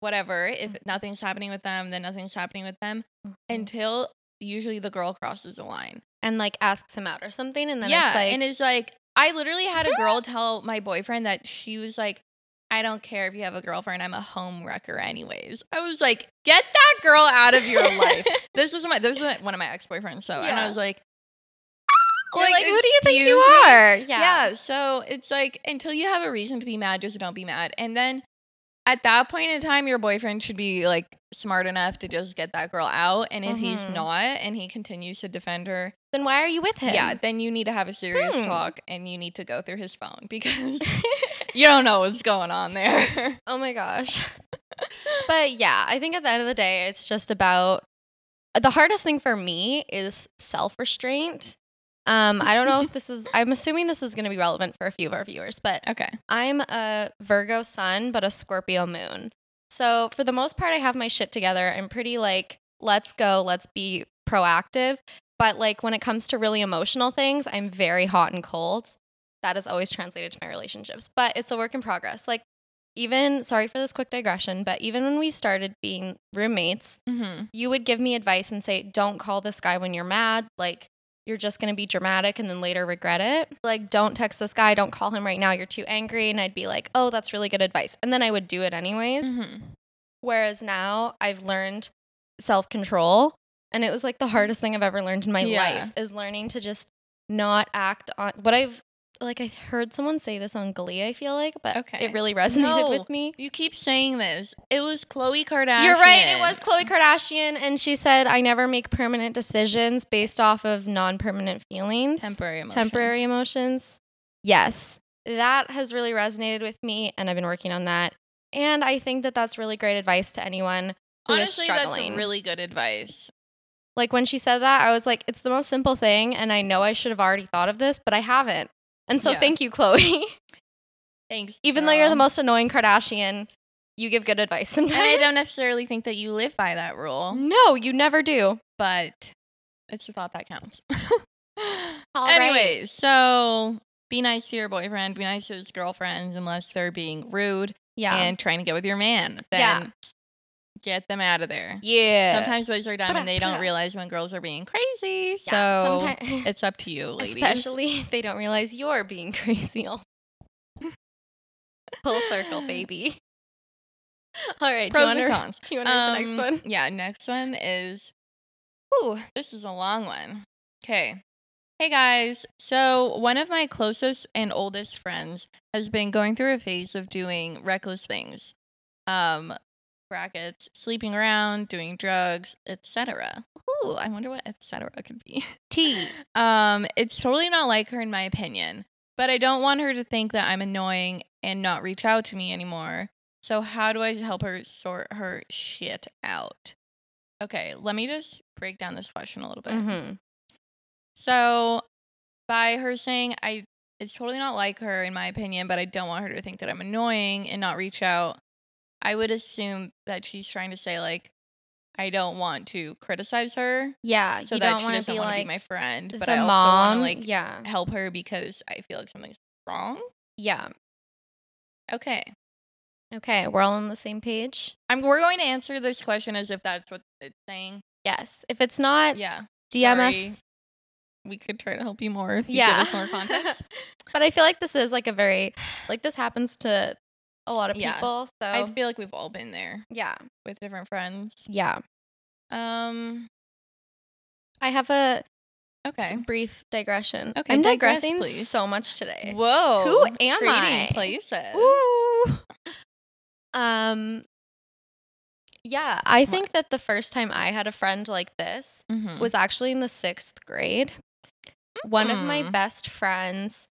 Speaker 1: Whatever. If
Speaker 2: Mhm.
Speaker 1: nothing's happening with them, then nothing's happening with them
Speaker 2: Mhm.
Speaker 1: until usually the girl crosses the line.
Speaker 2: and like asks him out or something, and then
Speaker 1: yeah,
Speaker 2: it's like,
Speaker 1: and it's like I literally had a girl tell my boyfriend that she was like, "I don't care if you have a girlfriend. I'm a home wrecker, anyways." I was like, "Get that girl out of your life." This is my this is one of my ex boyfriends. So and I was like,
Speaker 2: You're like, who do you think you
Speaker 1: me?"
Speaker 2: are?
Speaker 1: Yeah. Yeah. So it's like until you have a reason to be mad, just don't be mad. And then at that point in time, your boyfriend should be like smart enough to just get that girl out. And if he's
Speaker 2: Mhm.
Speaker 1: not, and he continues to defend her,
Speaker 2: Then why are you with him?
Speaker 1: yeah, then you need to have a serious
Speaker 2: Hmm.
Speaker 1: talk and you need to go through his phone because you don't know what's going on there.
Speaker 2: oh my gosh. but yeah, I think at the end of the day, it's just about the hardest thing for me is self restraint. Um, I don't know if this is. I'm assuming this is going to be relevant for a few of our viewers, but
Speaker 1: okay.
Speaker 2: I'm a Virgo sun, but a Scorpio moon. So for the most part, I have my shit together. I'm pretty like, let's go, let's be proactive. But like when it comes to really emotional things, I'm very hot and cold. That is always translated to my relationships, but it's a work in progress. Like even sorry for this quick digression, but even when we started being roommates,
Speaker 1: Mm-hmm.
Speaker 2: you would give me advice and say, "Don't call this guy when you're mad." Like you're just going to be dramatic and then later regret it. Like, don't text this guy. Don't call him right now. You're too angry. And I'd be like, oh, that's really good advice. And then I would do it anyways.
Speaker 1: Mm-hmm.
Speaker 2: Whereas now I've learned self control. And it was like the hardest thing I've ever learned in my
Speaker 1: Yeah.
Speaker 2: life is learning to just not act on what I've like. I heard someone say this on Glee, I feel like, but
Speaker 1: Okay.
Speaker 2: it really resonated
Speaker 1: No.
Speaker 2: with me.
Speaker 1: You keep saying this. It was Khloe Kardashian.
Speaker 2: You're right. It was Khloe Kardashian, and she said, "I never make permanent decisions based off of non-permanent feelings,
Speaker 1: temporary emotions.
Speaker 2: temporary emotions." Yes, that has really resonated with me, and I've been working on that. And I think that that's really great advice to anyone who is
Speaker 1: Honestly, that's
Speaker 2: struggling.
Speaker 1: really good advice.
Speaker 2: like when she said that, I was like, "It's the most simple thing," and I know I should have already thought of this, but I haven't. And so,
Speaker 1: Yeah.
Speaker 2: thank you, Khloe.
Speaker 1: Thanks.
Speaker 2: Even though you're the most annoying Kardashian, you give good advice sometimes.
Speaker 1: And I don't necessarily think that you live by that rule,
Speaker 2: No, you never do.
Speaker 1: but it's the thought that counts.
Speaker 2: All right.
Speaker 1: Anyways, so be nice to your boyfriend, be nice to his girlfriends unless they're being rude
Speaker 2: Yeah.
Speaker 1: and trying to get with your man. Then
Speaker 2: Yeah.
Speaker 1: Get them out of there.
Speaker 2: yeah.
Speaker 1: Sometimes boys are dumb and they don't realize when girls are being crazy. So it's up to you, ladies.
Speaker 2: especially if they don't realize you're being crazy. all- Full circle, baby. All right.
Speaker 1: pros
Speaker 2: do you
Speaker 1: and
Speaker 2: wanna,
Speaker 1: cons.
Speaker 2: Do you want to read the next
Speaker 1: Um,
Speaker 2: one?
Speaker 1: Yeah, next one is. Ooh, this is a long one. Okay. Hey guys. So, one of my closest and oldest friends has been going through a phase of doing reckless things. Um brackets, sleeping around, doing drugs, etc. Ooh, I wonder what etc could be.
Speaker 2: T.
Speaker 1: Um it's totally not like her in my opinion, but I don't want her to think that I'm annoying and not reach out to me anymore. So, how do I help her sort her shit out? Okay, let me just break down this question a little bit.
Speaker 2: Mm-hmm.
Speaker 1: So, by her saying I it's totally not like her in my opinion, but I don't want her to think that I'm annoying and not reach out. I would assume that she's trying to say like I don't want to criticize her
Speaker 2: Yeah,
Speaker 1: so
Speaker 2: you
Speaker 1: that
Speaker 2: don't
Speaker 1: she
Speaker 2: want to
Speaker 1: doesn't
Speaker 2: be
Speaker 1: want to
Speaker 2: like
Speaker 1: be my friend, but I also want to like
Speaker 2: yeah,
Speaker 1: help her because I feel like something's wrong.
Speaker 2: yeah.
Speaker 1: Okay.
Speaker 2: Okay, we're all on the same page.
Speaker 1: I'm we're going to answer this question as if that's what it's saying.
Speaker 2: Yes. If it's not,
Speaker 1: Yeah.
Speaker 2: DMS.
Speaker 1: sorry. We could try to help you more if you
Speaker 2: Yeah.
Speaker 1: give us more context.
Speaker 2: but I feel like this is like a very like this happens to a lot of
Speaker 1: Yeah.
Speaker 2: people. So
Speaker 1: I feel like we've all been there
Speaker 2: yeah,
Speaker 1: with different friends.
Speaker 2: yeah.
Speaker 1: Um
Speaker 2: I have a
Speaker 1: okay.
Speaker 2: brief digression.
Speaker 1: Okay,
Speaker 2: I'm
Speaker 1: digress,
Speaker 2: digressing
Speaker 1: please.
Speaker 2: so much today.
Speaker 1: Whoa.
Speaker 2: Who am I?
Speaker 1: Places.
Speaker 2: Ooh. Um. Yeah, I think that the first time I had a friend like this
Speaker 1: Mhm.
Speaker 2: was actually in the sixth grade. One of my
Speaker 1: Mm.
Speaker 2: best friends,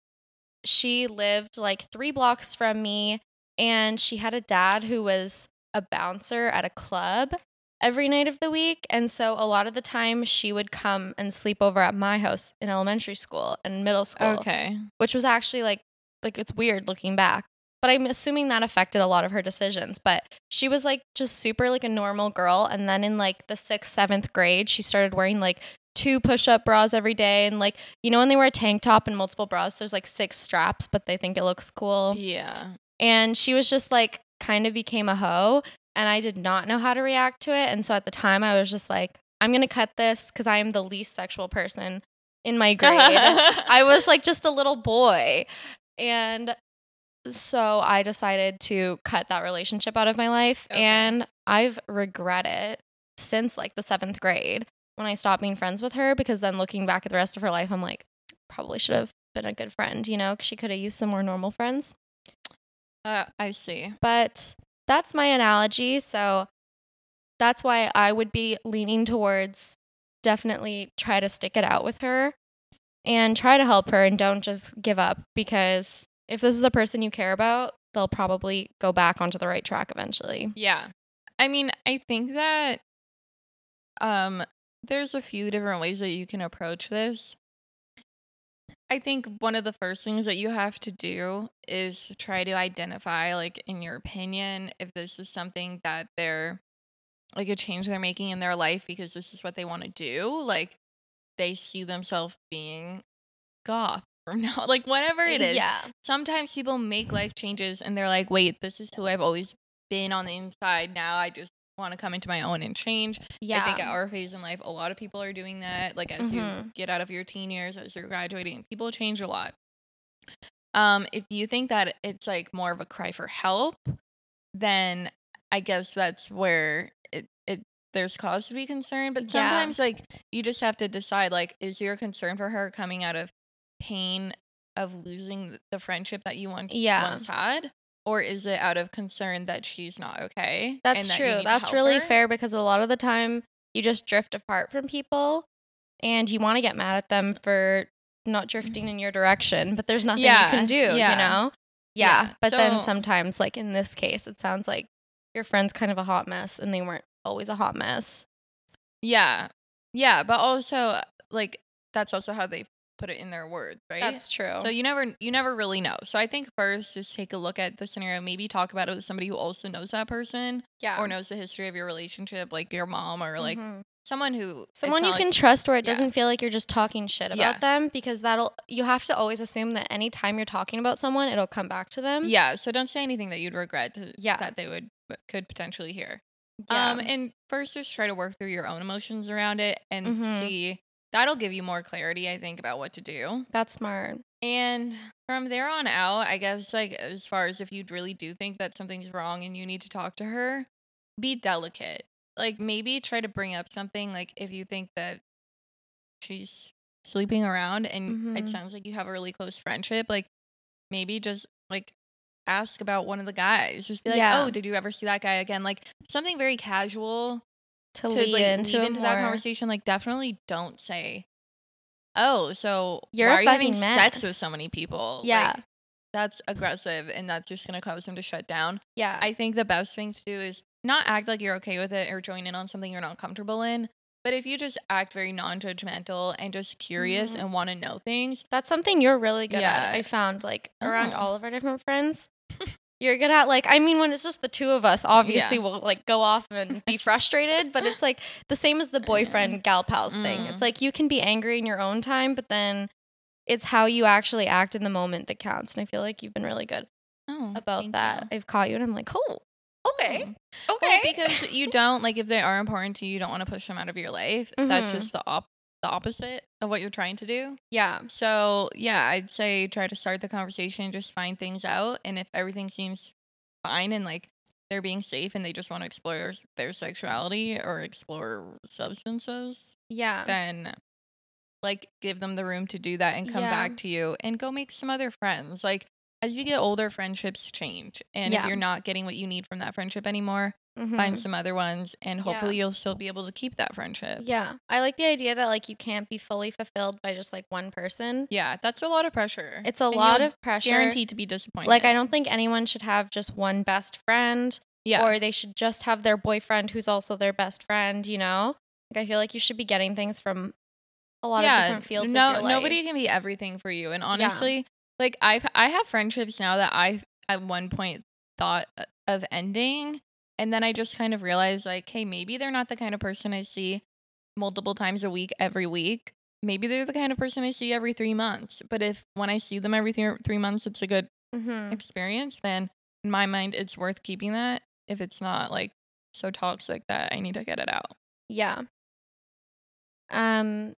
Speaker 2: she lived like three blocks from me, and she had a dad who was a bouncer at a club every night of the week. And so a lot of the time she would come and sleep over at my house in elementary school and middle school
Speaker 1: Okay.
Speaker 2: which was actually like like it's weird looking back but i'm assuming that affected a lot of her decisions but she was like just super like a normal girl and then in like the sixth seventh grade she started wearing like two push-up bras every day and like you know when they wear a tank top and multiple bras there's like six straps but they think it looks cool
Speaker 1: Yeah.
Speaker 2: And she was just like kind of became a hoe and i did not know how to react to it and so at the time i was just like i'm gonna cut this because i am the least sexual person in my grade I was like just a little boy. And so I decided to cut that relationship out of my life.
Speaker 1: Okay.
Speaker 2: And I've regret it since like the seventh grade when I stopped being friends with her because then looking back at the rest of her life, I'm like, probably should have been a good friend, you know, she could have used some more normal friends.
Speaker 1: Uh, I see.
Speaker 2: But that's my analogy. So that's why I would be leaning towards definitely try to stick it out with her and try to help her and don't just give up because if this is a person you care about, they'll probably go back onto the right track eventually.
Speaker 1: Yeah. I mean, I think that um there's a few different ways that you can approach this. I think one of the first things that you have to do is try to identify like in your opinion if this is something that they're like a change they're making in their life because this is what they want to do, like they see themselves being goth from now like whatever it is
Speaker 2: Yeah.
Speaker 1: sometimes people make life changes and they're like, wait, this is who I've always been on the inside. Now I just want to come into my own and change.
Speaker 2: Yeah.
Speaker 1: I think at our phase in life, a lot of people are doing that. Like as you
Speaker 2: Mhm.
Speaker 1: get out of your teen years, as you're graduating, people change a lot. Um, if you think that it's like more of a cry for help, then I guess that's where it, it there's cause to be concerned. But
Speaker 2: Yeah.
Speaker 1: sometimes like you just have to decide like, is your concern for her coming out of pain of losing the friendship that you once
Speaker 2: Yeah.
Speaker 1: once had? Or is it out of concern that she's not okay?
Speaker 2: That's
Speaker 1: that
Speaker 2: true. That's really
Speaker 1: her?
Speaker 2: fair because a lot of the time you just drift apart from people and you want to get mad at them mm. for not drifting mm-hmm. in your direction, but there's nothing
Speaker 1: Yeah,
Speaker 2: you can do,
Speaker 1: yeah.
Speaker 2: you know? Yeah.
Speaker 1: Yeah,
Speaker 2: But then sometimes, like in this case, it sounds like your friend's kind of a hot mess and they weren't always a hot mess.
Speaker 1: Yeah. Yeah, but also like that's also how they put it in their words, right?
Speaker 2: That's true.
Speaker 1: so you never you never really know. So I think first just take a look at the scenario, maybe talk about it with somebody who also knows that person
Speaker 2: yeah.
Speaker 1: or knows the history of your relationship, like your mom or like
Speaker 2: Mhm.
Speaker 1: someone who
Speaker 2: someone you
Speaker 1: like-
Speaker 2: can trust where it
Speaker 1: yeah.
Speaker 2: doesn't feel like you're just talking shit about
Speaker 1: Yeah.
Speaker 2: them because that'll you have to always assume that anytime you're talking about someone, it'll come back to them.
Speaker 1: Yeah, so don't say anything that you'd regret to,
Speaker 2: Yeah.
Speaker 1: that they would could potentially hear.
Speaker 2: Yeah.
Speaker 1: Um, and first, just try to work through your own emotions around it and
Speaker 2: Mhm.
Speaker 1: see. That'll give you more clarity, I think, about what to do.
Speaker 2: That's smart.
Speaker 1: And from there on out, I guess, like, as far as if you really do think that something's wrong and you need to talk to her, be delicate. Like, maybe try to bring up something, like, if you think that she's sleeping around and it
Speaker 2: Mhm.
Speaker 1: sounds like you have a really close friendship, like maybe just like ask about one of the guys. Just be like,
Speaker 2: Yeah.
Speaker 1: "Oh, did you ever see that guy again?" Like something very casual
Speaker 2: To,
Speaker 1: to
Speaker 2: lead
Speaker 1: like
Speaker 2: into,
Speaker 1: lead into that conversation. Like definitely don't say, "Oh, so
Speaker 2: You're
Speaker 1: why are you having
Speaker 2: fucking
Speaker 1: sex with so many people?"
Speaker 2: Yeah.
Speaker 1: Like, that's aggressive and that's just going to cause them to shut down.
Speaker 2: Yeah.
Speaker 1: I think the best thing to do is not act like you're okay with it or join in on something you're not comfortable in. But if you just act very non judgmental and just curious
Speaker 2: Mhm.
Speaker 1: and want to know things,
Speaker 2: That's something you're really good
Speaker 1: Yeah.
Speaker 2: at. I found like around
Speaker 1: Oh.
Speaker 2: all of our different friends. You're good at like I mean when it's just the two of us, obviously
Speaker 1: Yeah.
Speaker 2: we'll like go off and be frustrated, but it's like the same as the boyfriend gal pals thing.
Speaker 1: Mm.
Speaker 2: It's like you can be angry in your own time, but then it's how you actually act in the moment that counts. And I feel like you've been really good
Speaker 1: oh,
Speaker 2: about that.
Speaker 1: you.
Speaker 2: I've caught you and I'm like, "Oh, okay.
Speaker 1: Mm.
Speaker 2: Okay."
Speaker 1: Well, because you don't like if they are important to you, you don't want to push them out of your life. That's
Speaker 2: Mhm.
Speaker 1: just the op- the opposite of what you're trying to do.
Speaker 2: yeah.
Speaker 1: So yeah, I'd say try to start the conversation, just find things out, and if everything seems fine and like they're being safe and they just want to explore their sexuality or explore substances,
Speaker 2: Yeah.
Speaker 1: then like give them the room to do that and come
Speaker 2: Yeah.
Speaker 1: back to you and go make some other friends. Like as you get older, friendships change, and if you're not getting what you need from that friendship anymore,
Speaker 2: Mhm.
Speaker 1: find some other ones, and
Speaker 2: Yeah.
Speaker 1: hopefully you'll still be able to keep that friendship.
Speaker 2: Yeah. I like the idea that like you can't be fully fulfilled by just like one person.
Speaker 1: Yeah, that's a lot of pressure.
Speaker 2: It's a
Speaker 1: And
Speaker 2: lot of pressure.
Speaker 1: guaranteed to be disappointed.
Speaker 2: Like I don't think anyone should have just one best friend
Speaker 1: yeah,
Speaker 2: or they should just have their boyfriend who's also their best friend, you know? Like I feel like you should be getting things from a lot of different fields
Speaker 1: No,
Speaker 2: of your life.
Speaker 1: nobody can be everything for you. And honestly, like I've I have friendships now that I at one point thought uh, of ending, and then I just kind of realized like, hey, maybe they're not the kind of person I see multiple times a week every week. Maybe they're the kind of person I see every three months. But if when I see them every three, three months, it's a good
Speaker 2: Mhm.
Speaker 1: experience, then in my mind, it's worth keeping that. If it's not like so toxic that I need to get it out.
Speaker 2: Yeah. Um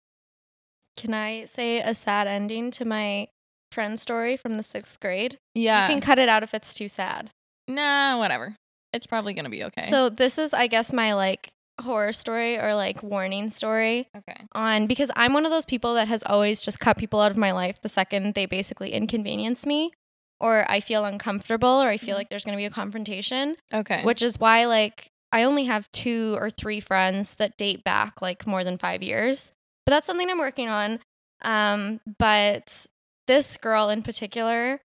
Speaker 2: can I say a sad ending to my friend story from the 6th grade?
Speaker 1: Yeah.
Speaker 2: You can cut it out if it's too sad.
Speaker 1: nah, whatever. It's probably gonna be okay.
Speaker 2: So this is I guess my like horror story or like warning story
Speaker 1: okay.
Speaker 2: on because I'm one of those people that has always just cut people out of my life the second they basically inconvenience me or I feel uncomfortable or I feel
Speaker 1: Mhm.
Speaker 2: like there's going to be a confrontation,
Speaker 1: Okay.
Speaker 2: which is why like I only have two or three friends that date back like more than 5 years. But that's something I'm working on. Um but this girl in particular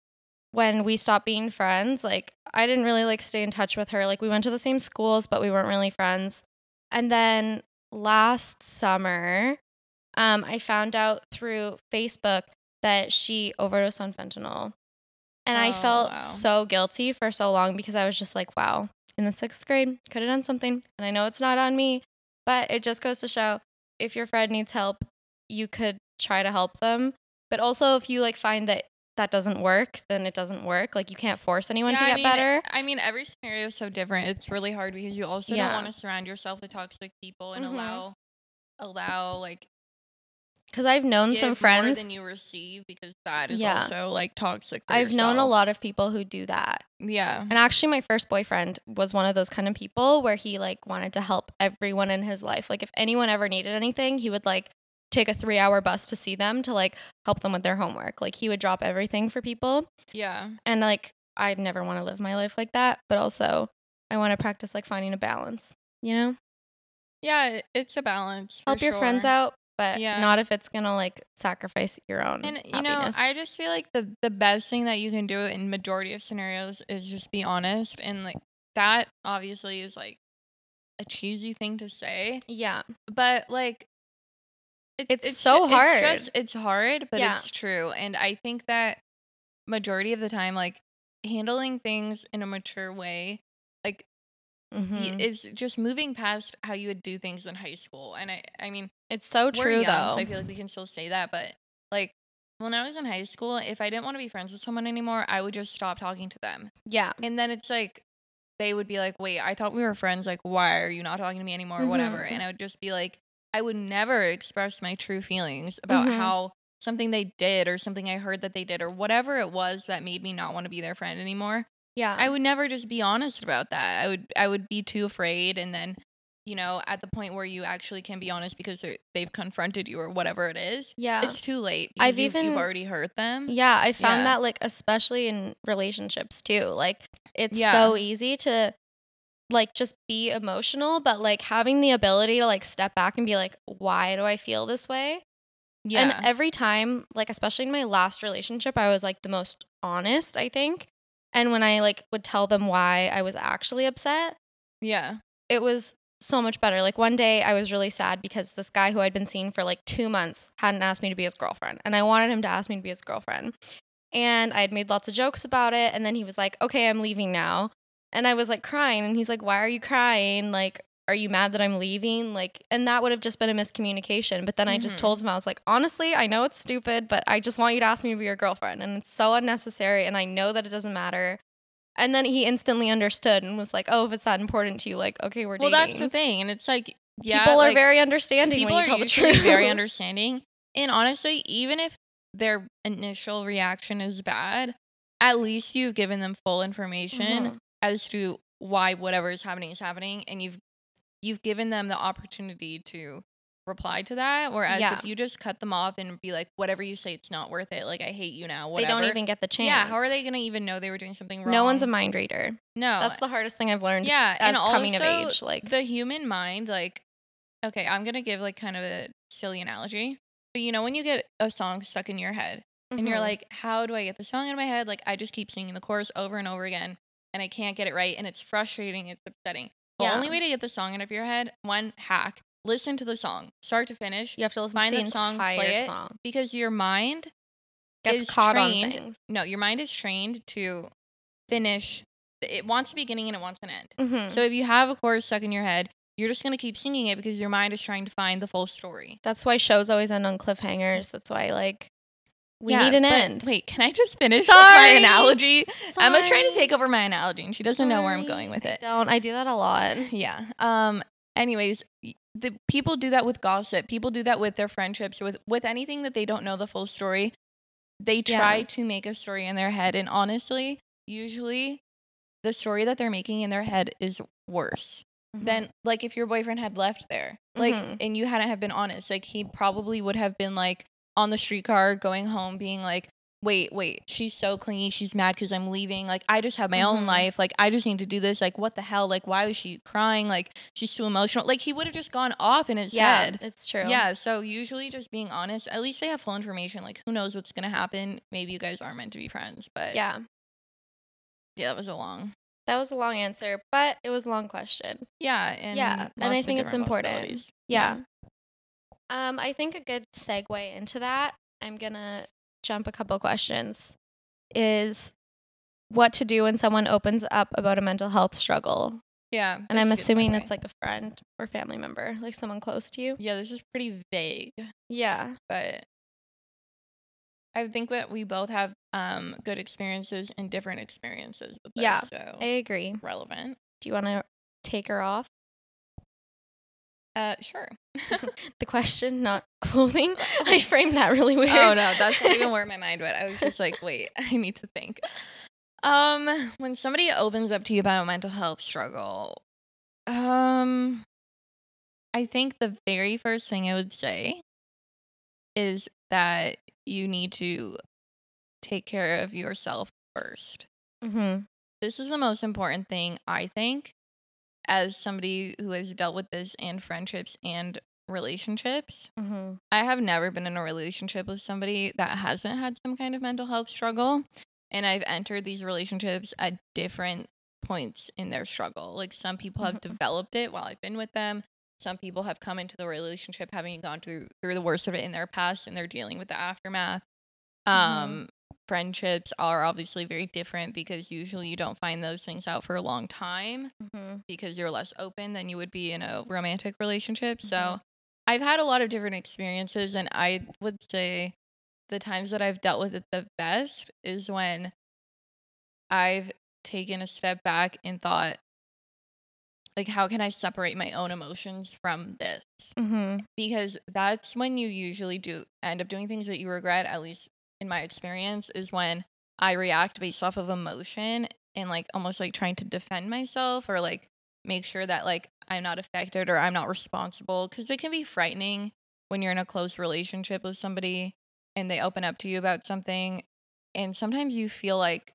Speaker 2: when we stopped being friends, like I didn't really like stay in touch with her. Like we went to the same schools, but we weren't really friends. And then last summer, um, I found out through Facebook that she overdosed on fentanyl. And I
Speaker 1: Oh,
Speaker 2: felt
Speaker 1: wow.
Speaker 2: so guilty for so long because I was just like, wow, in the sixth grade, could have done something. And I know it's not on me, but it just goes to show if your friend needs help, you could try to help them. But also, if you like find that that doesn't work, then it doesn't work. Like you can't force anyone to get
Speaker 1: I mean,
Speaker 2: better.
Speaker 1: I mean, every scenario is so different. It's really hard because you also
Speaker 2: Yeah.
Speaker 1: don't want to surround yourself with toxic people and
Speaker 2: Mhm.
Speaker 1: allow allow like
Speaker 2: Because I've known some
Speaker 1: more
Speaker 2: friends.
Speaker 1: than you receive because that is
Speaker 2: Yeah.
Speaker 1: also like toxic.
Speaker 2: I've known a lot of people who do that.
Speaker 1: Yeah.
Speaker 2: And actually, my first boyfriend was one of those kind of people where he like wanted to help everyone in his life. Like, if anyone ever needed anything, he would like take a three hour bus to see them to like help them with their homework. Like, he would drop everything for people.
Speaker 1: Yeah.
Speaker 2: And like, I'd never want to live my life like that. But also, I want to practice like finding a balance, you know?
Speaker 1: Yeah. It's a balance.
Speaker 2: Help your friends out, but
Speaker 1: Yeah.
Speaker 2: not if it's going to like sacrifice your own.
Speaker 1: And you know. I just feel like the the best thing that you can do in majority of scenarios is just be honest and like that obviously is like a cheesy thing to say,
Speaker 2: yeah.
Speaker 1: but like it,
Speaker 2: It's so hard.
Speaker 1: It's just it's hard, but
Speaker 2: Yeah.
Speaker 1: it's true. And I think that majority of the time, like handling things in a mature way, like
Speaker 2: Mhm.
Speaker 1: is just moving past how you would do things in high school. And I I mean
Speaker 2: It's so true,
Speaker 1: young,
Speaker 2: though.
Speaker 1: So I feel like we can still say that, but like when I was in high school, if I didn't want to be friends with someone anymore, I would just stop talking to them.
Speaker 2: yeah.
Speaker 1: And then it's like they would be like, "Wait, I thought we were friends. Like, why are you not talking to me anymore? Or
Speaker 2: Mhm.
Speaker 1: whatever." And I would just be like, I would never express my true feelings about
Speaker 2: Mhm.
Speaker 1: how something they did or something I heard that they did or whatever it was that made me not want to be their friend anymore.
Speaker 2: Yeah.
Speaker 1: I would never just be honest about that. I would I would be too afraid and then you know, at the point where you actually can be honest because they've confronted you or whatever it is,
Speaker 2: Yeah.
Speaker 1: it's too late.
Speaker 2: I've
Speaker 1: because you've, you've
Speaker 2: even-
Speaker 1: already hurt them.
Speaker 2: Yeah, I found
Speaker 1: Yeah.
Speaker 2: that like especially in relationships too. Like it's
Speaker 1: Yeah.
Speaker 2: so easy to like just be emotional, but like having the ability to like step back and be like, why do I feel this way?
Speaker 1: Yeah.
Speaker 2: And every time, like especially in my last relationship, I was like the most honest, I think. And when I like would tell them why I was actually upset,
Speaker 1: yeah.
Speaker 2: it was so much better. Like one day I was really sad because this guy who I'd been seeing for like two months hadn't asked me to be his girlfriend. And I wanted him to ask me to be his girlfriend. And I had made lots of jokes about it. And then he was like, okay, I'm leaving now. And I was like crying. And he's like, why are you crying? Like, are you mad that I'm leaving? Like, and that would have just been a miscommunication. But then I just told him, I was like, honestly, I know it's stupid, but I just want you to ask me to be your girlfriend. And it's so unnecessary. And I know that it doesn't matter. And then he instantly understood and was like, oh, if it's that important to you, like, okay, we're
Speaker 1: Well,
Speaker 2: dating.
Speaker 1: Well, that's the thing, and it's like, yeah,
Speaker 2: people are very understanding
Speaker 1: people
Speaker 2: when
Speaker 1: are
Speaker 2: you tell the truth.
Speaker 1: very understanding. And honestly, even if their initial reaction is bad, at least you've given them full information
Speaker 2: Mhm.
Speaker 1: As to why whatever is happening is happening, and you've you've given them the opportunity to reply to that. Whereas
Speaker 2: Yeah.
Speaker 1: if you just cut them off and be like, whatever you say, it's not worth it. Like I hate you now.
Speaker 2: They don't even get the chance.
Speaker 1: Yeah. How are they gonna even know they were doing something wrong?
Speaker 2: No one's a mind reader.
Speaker 1: no.
Speaker 2: That's the hardest thing I've learned
Speaker 1: yeah.
Speaker 2: as
Speaker 1: and
Speaker 2: coming of age. Like,
Speaker 1: the human mind like okay i'm gonna give like kind of a silly analogy but you know when you get a song stuck in your head and you're
Speaker 2: mhm.
Speaker 1: like how do i get the song in my head like i just keep singing the chorus over and over again and i can't get it right and it's frustrating it's upsetting the
Speaker 2: Yeah.
Speaker 1: only way to get the song out of your head one hack listen to the song start to finish
Speaker 2: you have to listen
Speaker 1: find
Speaker 2: to the
Speaker 1: song,
Speaker 2: entire
Speaker 1: play it.
Speaker 2: song.
Speaker 1: because your mind
Speaker 2: Gets caught
Speaker 1: trained-
Speaker 2: on things.
Speaker 1: no your mind is trained to finish it wants a beginning and it wants an end
Speaker 2: Mhm.
Speaker 1: so if you have a chorus stuck in your head, you're just gonna keep singing it because your mind is trying to find the full story.
Speaker 2: That's why shows always end on cliffhangers. That's why, like, we
Speaker 1: Yeah,
Speaker 2: need an end.
Speaker 1: Wait, can I just finish with my
Speaker 2: Sorry.
Speaker 1: analogy? Emma's trying to take over my analogy and she doesn't know where I'm going with
Speaker 2: I
Speaker 1: it.
Speaker 2: don't. I do that a lot.
Speaker 1: Yeah. Um. Anyways, the people do that with gossip. People do that with their friendships, with with anything that they don't know the full story. They
Speaker 2: Yeah.
Speaker 1: try to make a story in their head, and honestly, usually, the story that they're making in their head is worse.
Speaker 2: Mhm.
Speaker 1: then like if your boyfriend had left there like
Speaker 2: Mhm.
Speaker 1: and you hadn't have been honest like he probably would have been like on the streetcar going home being like wait wait she's so clingy she's mad because i'm leaving like i just have my
Speaker 2: Mhm.
Speaker 1: own life like i just need to do this like what the hell like why was she crying like she's too emotional like he would have just gone off in his
Speaker 2: yeah,
Speaker 1: head
Speaker 2: it's true.
Speaker 1: yeah so usually just being honest at least they have full information like who knows what's gonna happen maybe you guys aren't meant to be friends but
Speaker 2: Yeah.
Speaker 1: yeah that was a long
Speaker 2: That was a long answer, but it was a long question.
Speaker 1: yeah and
Speaker 2: Yeah, and I think it's important.
Speaker 1: possibilities.
Speaker 2: Yeah. Um, I think a good segue into that, I'm gonna jump a couple questions, is what to do when someone opens up about a mental health struggle.
Speaker 1: Yeah.
Speaker 2: And I'm
Speaker 1: that's a good
Speaker 2: assuming it's like a friend or family member, like someone close to you.
Speaker 1: Yeah, this is pretty vague,
Speaker 2: Yeah.
Speaker 1: but I think that we both have um good experiences and different experiences with this.
Speaker 2: Yeah,
Speaker 1: So
Speaker 2: I agree.
Speaker 1: relevant.
Speaker 2: Do you want to take her off?
Speaker 1: Uh sure.
Speaker 2: The question, not clothing. I framed that really weird.
Speaker 1: oh no, that's not even where my mind went. I was just like, wait, I need to think. Um, when somebody opens up to you about a mental health struggle, um I think the very first thing I would say is that you need to take care of yourself first.
Speaker 2: Mm-hmm.
Speaker 1: This is the most important thing, I think, as somebody who has dealt with this in friendships and relationships.
Speaker 2: Mm-hmm.
Speaker 1: I have never been in a relationship with somebody that hasn't had some kind of mental health struggle. And I've entered these relationships at different points in their struggle. Like some people have
Speaker 2: Mhm.
Speaker 1: developed it while I've been with them. Some people have come into the relationship having gone through through the worst of it in their past and they're dealing with the aftermath. Um friendships are obviously very different because usually you don't find those things out for a long time
Speaker 2: Mm-hmm.
Speaker 1: because you're less open than you would be in a romantic relationship. So
Speaker 2: Mhm.
Speaker 1: I've had a lot of different experiences, and I would say the times that I've dealt with it the best is when I've taken a step back and thought, like, how can I separate my own emotions from this?
Speaker 2: Mm-hmm.
Speaker 1: Because that's when you usually do end up doing things that you regret, at least in my experience, is when I react based off of emotion and like almost like trying to defend myself or like make sure that like I'm not affected or I'm not responsible because it can be frightening when you're in a close relationship with somebody and they open up to you about something and sometimes you feel like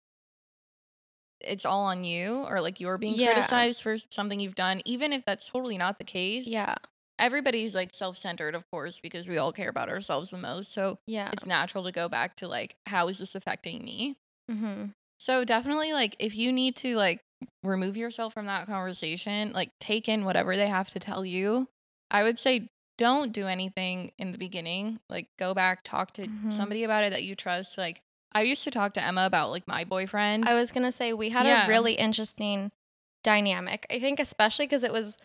Speaker 1: it's all on you or like you're being
Speaker 2: Yeah.
Speaker 1: criticized for something you've done even if that's totally not the case
Speaker 2: Yeah.
Speaker 1: Everybody's like self-centered of course because we all care about ourselves the most so
Speaker 2: Yeah.
Speaker 1: it's natural to go back to like how is this affecting me
Speaker 2: hmm
Speaker 1: so definitely like if you need to like remove yourself from that conversation like take in whatever they have to tell you i would say don't do anything in the beginning like go back talk to
Speaker 2: Mhm.
Speaker 1: somebody about it that you trust like i used to talk to emma about like my boyfriend
Speaker 2: I was gonna say we had
Speaker 1: Yeah.
Speaker 2: a really interesting dynamic. I think especially because it was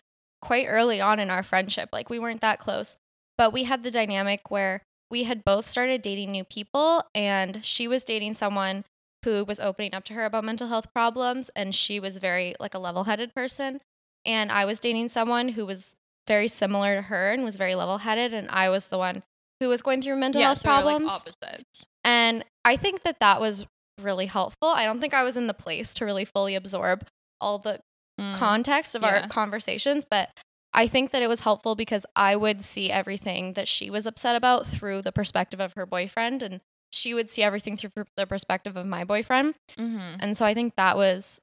Speaker 2: quite early on in our friendship. Like we weren't that close, but we had the dynamic where we had both started dating new people, and she was dating someone who was opening up to her about mental health problems, and she was very like a level-headed person, and I was dating someone who was very similar to her and was very level-headed, and I was the one who was going through mental
Speaker 1: yeah,
Speaker 2: health
Speaker 1: so we're, like,
Speaker 2: problems.
Speaker 1: opposites
Speaker 2: And I think that that was really helpful. I don't think I was in the place to really fully absorb all the
Speaker 1: Mm.
Speaker 2: context of
Speaker 1: Yeah.
Speaker 2: our conversations, but I think that it was helpful because I would see everything that she was upset about through the perspective of her boyfriend, and she would see everything through the perspective of my boyfriend.
Speaker 1: Mhm.
Speaker 2: And so I think that was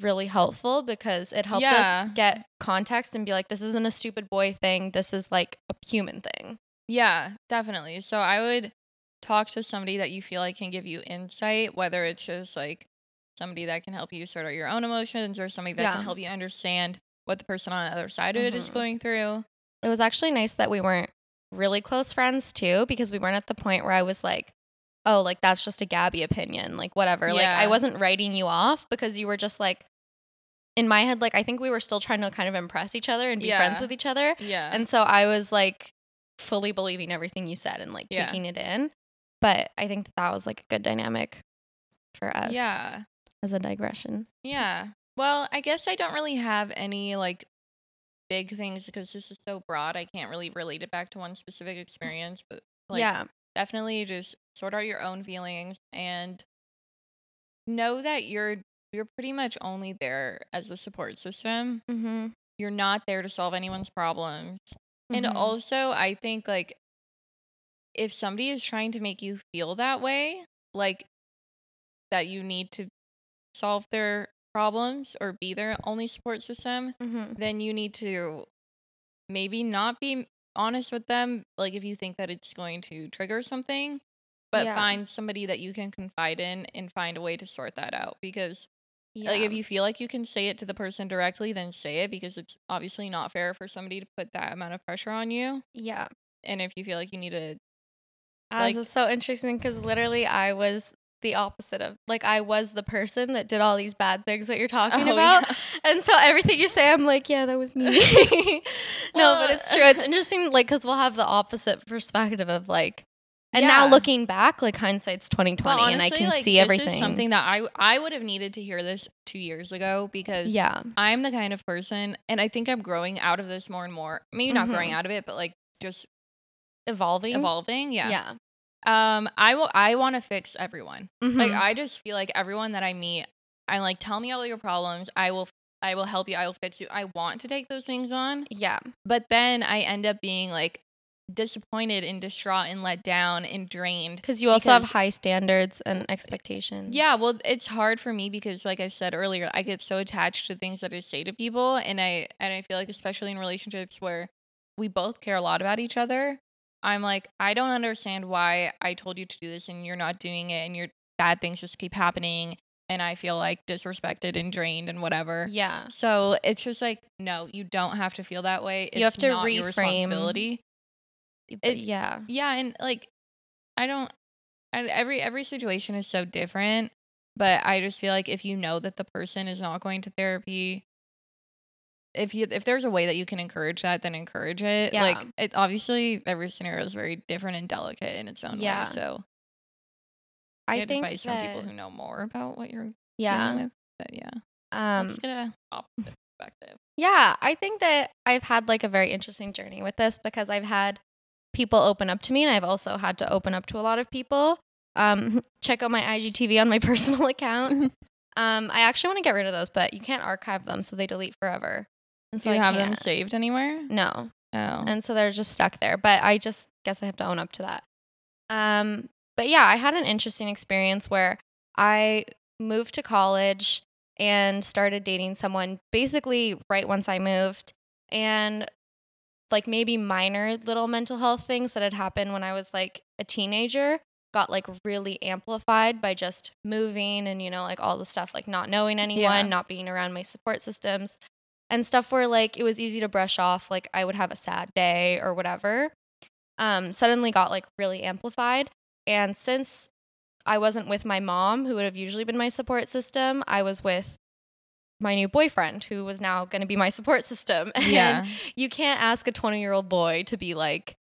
Speaker 2: really helpful because it helped
Speaker 1: Yeah.
Speaker 2: us get context and be like, this isn't a stupid boy thing. This is like a human thing.
Speaker 1: Yeah, definitely. So I would talk to somebody that you feel like can give you insight, whether it's just like somebody that can help you sort out your own emotions or somebody that
Speaker 2: Yeah.
Speaker 1: can help you understand what the person on the other side of it is
Speaker 2: Mhm.
Speaker 1: going through.
Speaker 2: It was actually nice that we weren't really close friends too, because we weren't at the point where I was like, oh, like that's just a Gabi opinion, like whatever. Like I wasn't writing you off because you were just like, in my head, like I think we were still trying to kind of impress each other and be friends with each other.
Speaker 1: Yeah.
Speaker 2: And so I was like fully believing everything you said and like
Speaker 1: Yeah.
Speaker 2: taking it in. But I think that, that was like a good dynamic for us
Speaker 1: yeah.
Speaker 2: As a digression.
Speaker 1: Yeah. Well, I guess I don't really have any like big things because this is so broad. I can't really relate it back to one specific experience, but like
Speaker 2: yeah.
Speaker 1: definitely just sort out your own feelings and know that you're you're pretty much only there as a support system.
Speaker 2: Mm-hmm.
Speaker 1: You're not there to solve anyone's problems. And
Speaker 2: Mhm.
Speaker 1: also, I think like if somebody is trying to make you feel that way, like that you need to solve their problems or be their only support system,
Speaker 2: Mhm.
Speaker 1: then you need to maybe not be honest with them like if you think that it's going to trigger something but
Speaker 2: Yeah.
Speaker 1: find somebody that you can confide in and find a way to sort that out because
Speaker 2: yeah.
Speaker 1: like if you feel like you can say it to the person directly then say it because it's obviously not fair for somebody to put that amount of pressure on you
Speaker 2: yeah.
Speaker 1: and if you feel like you need to
Speaker 2: As
Speaker 1: Like-
Speaker 2: is so interesting because literally I was the opposite of like I was the person that did all these bad things that you're talking
Speaker 1: Oh,
Speaker 2: about.
Speaker 1: yeah.
Speaker 2: And so everything you say, I'm like, yeah, that was me. no, but it's true. It's interesting, like, because we'll have the opposite perspective of like, and now looking back, like hindsight's 2020,
Speaker 1: Well,
Speaker 2: and I can
Speaker 1: like,
Speaker 2: see
Speaker 1: this
Speaker 2: everything.
Speaker 1: is something that I I would have needed to hear this two years ago because
Speaker 2: yeah,
Speaker 1: I'm the kind of person, and I think I'm growing out of this more and more. Maybe not growing
Speaker 2: Mhm.
Speaker 1: out of it, but like just
Speaker 2: evolving.
Speaker 1: evolving. Yeah.
Speaker 2: Yeah.
Speaker 1: Um, I will. I want to fix everyone. Like
Speaker 2: Mhm.
Speaker 1: I just feel like everyone that I meet, I'm like tell me all your problems. I will. I will help you. I will fix you. I want to take those things on,
Speaker 2: yeah.
Speaker 1: but then I end up being like disappointed and distraught and let down and drained
Speaker 2: Because you also have high standards and expectations.
Speaker 1: Yeah, well, it's hard for me because, like I said earlier, I get so attached to things that I say to people, and I and I feel like, especially in relationships where we both care a lot about each other, I'm like, I don't understand why I told you to do this and you're not doing it, and your bad things just keep happening, and I feel like disrespected and drained and whatever.
Speaker 2: Yeah.
Speaker 1: So it's just like, no, you don't have to feel that way. It's
Speaker 2: You have to
Speaker 1: not your
Speaker 2: reframe-
Speaker 1: responsibility. It-
Speaker 2: yeah.
Speaker 1: Yeah, and like I don't I, every every situation is so different, but I just feel like if you know that the person is not going to therapy if you if there's a way that you can encourage that, then encourage it. Like it obviously every scenario is very different and delicate in its own
Speaker 2: Yeah.
Speaker 1: way. So
Speaker 2: I
Speaker 1: get
Speaker 2: think
Speaker 1: advice from
Speaker 2: that,
Speaker 1: people who know more about what you're
Speaker 2: yeah.
Speaker 1: dealing with. But yeah.
Speaker 2: Um,
Speaker 1: let's get a opposite perspective.
Speaker 2: Yeah, I think that I've had like a very interesting journey with this because I've had people open up to me and I've also had to open up to a lot of people. Um, check out my IGTV on my personal account. um, I actually want to get rid of those, but you can't archive them, so they delete forever. And
Speaker 1: Do
Speaker 2: I
Speaker 1: have them
Speaker 2: can't.
Speaker 1: saved anywhere?
Speaker 2: No.
Speaker 1: Oh.
Speaker 2: and so they're just stuck there. But I just guess I have to own up to that. Um, but yeah, I had an interesting experience where I moved to college and started dating someone basically right once I moved, and like maybe minor little mental health things that had happened when I was like a teenager got like really amplified by just moving and you know like all the stuff like not knowing anyone,
Speaker 1: Yeah.
Speaker 2: not being around my support systems and stuff where like it was easy to brush off like I would have a sad day or whatever um suddenly got like really amplified and since I wasn't with my mom who would have usually been my support system I was with my new boyfriend who was now going to be my support system and
Speaker 1: yeah.
Speaker 2: you can't ask a 20 year old boy to be like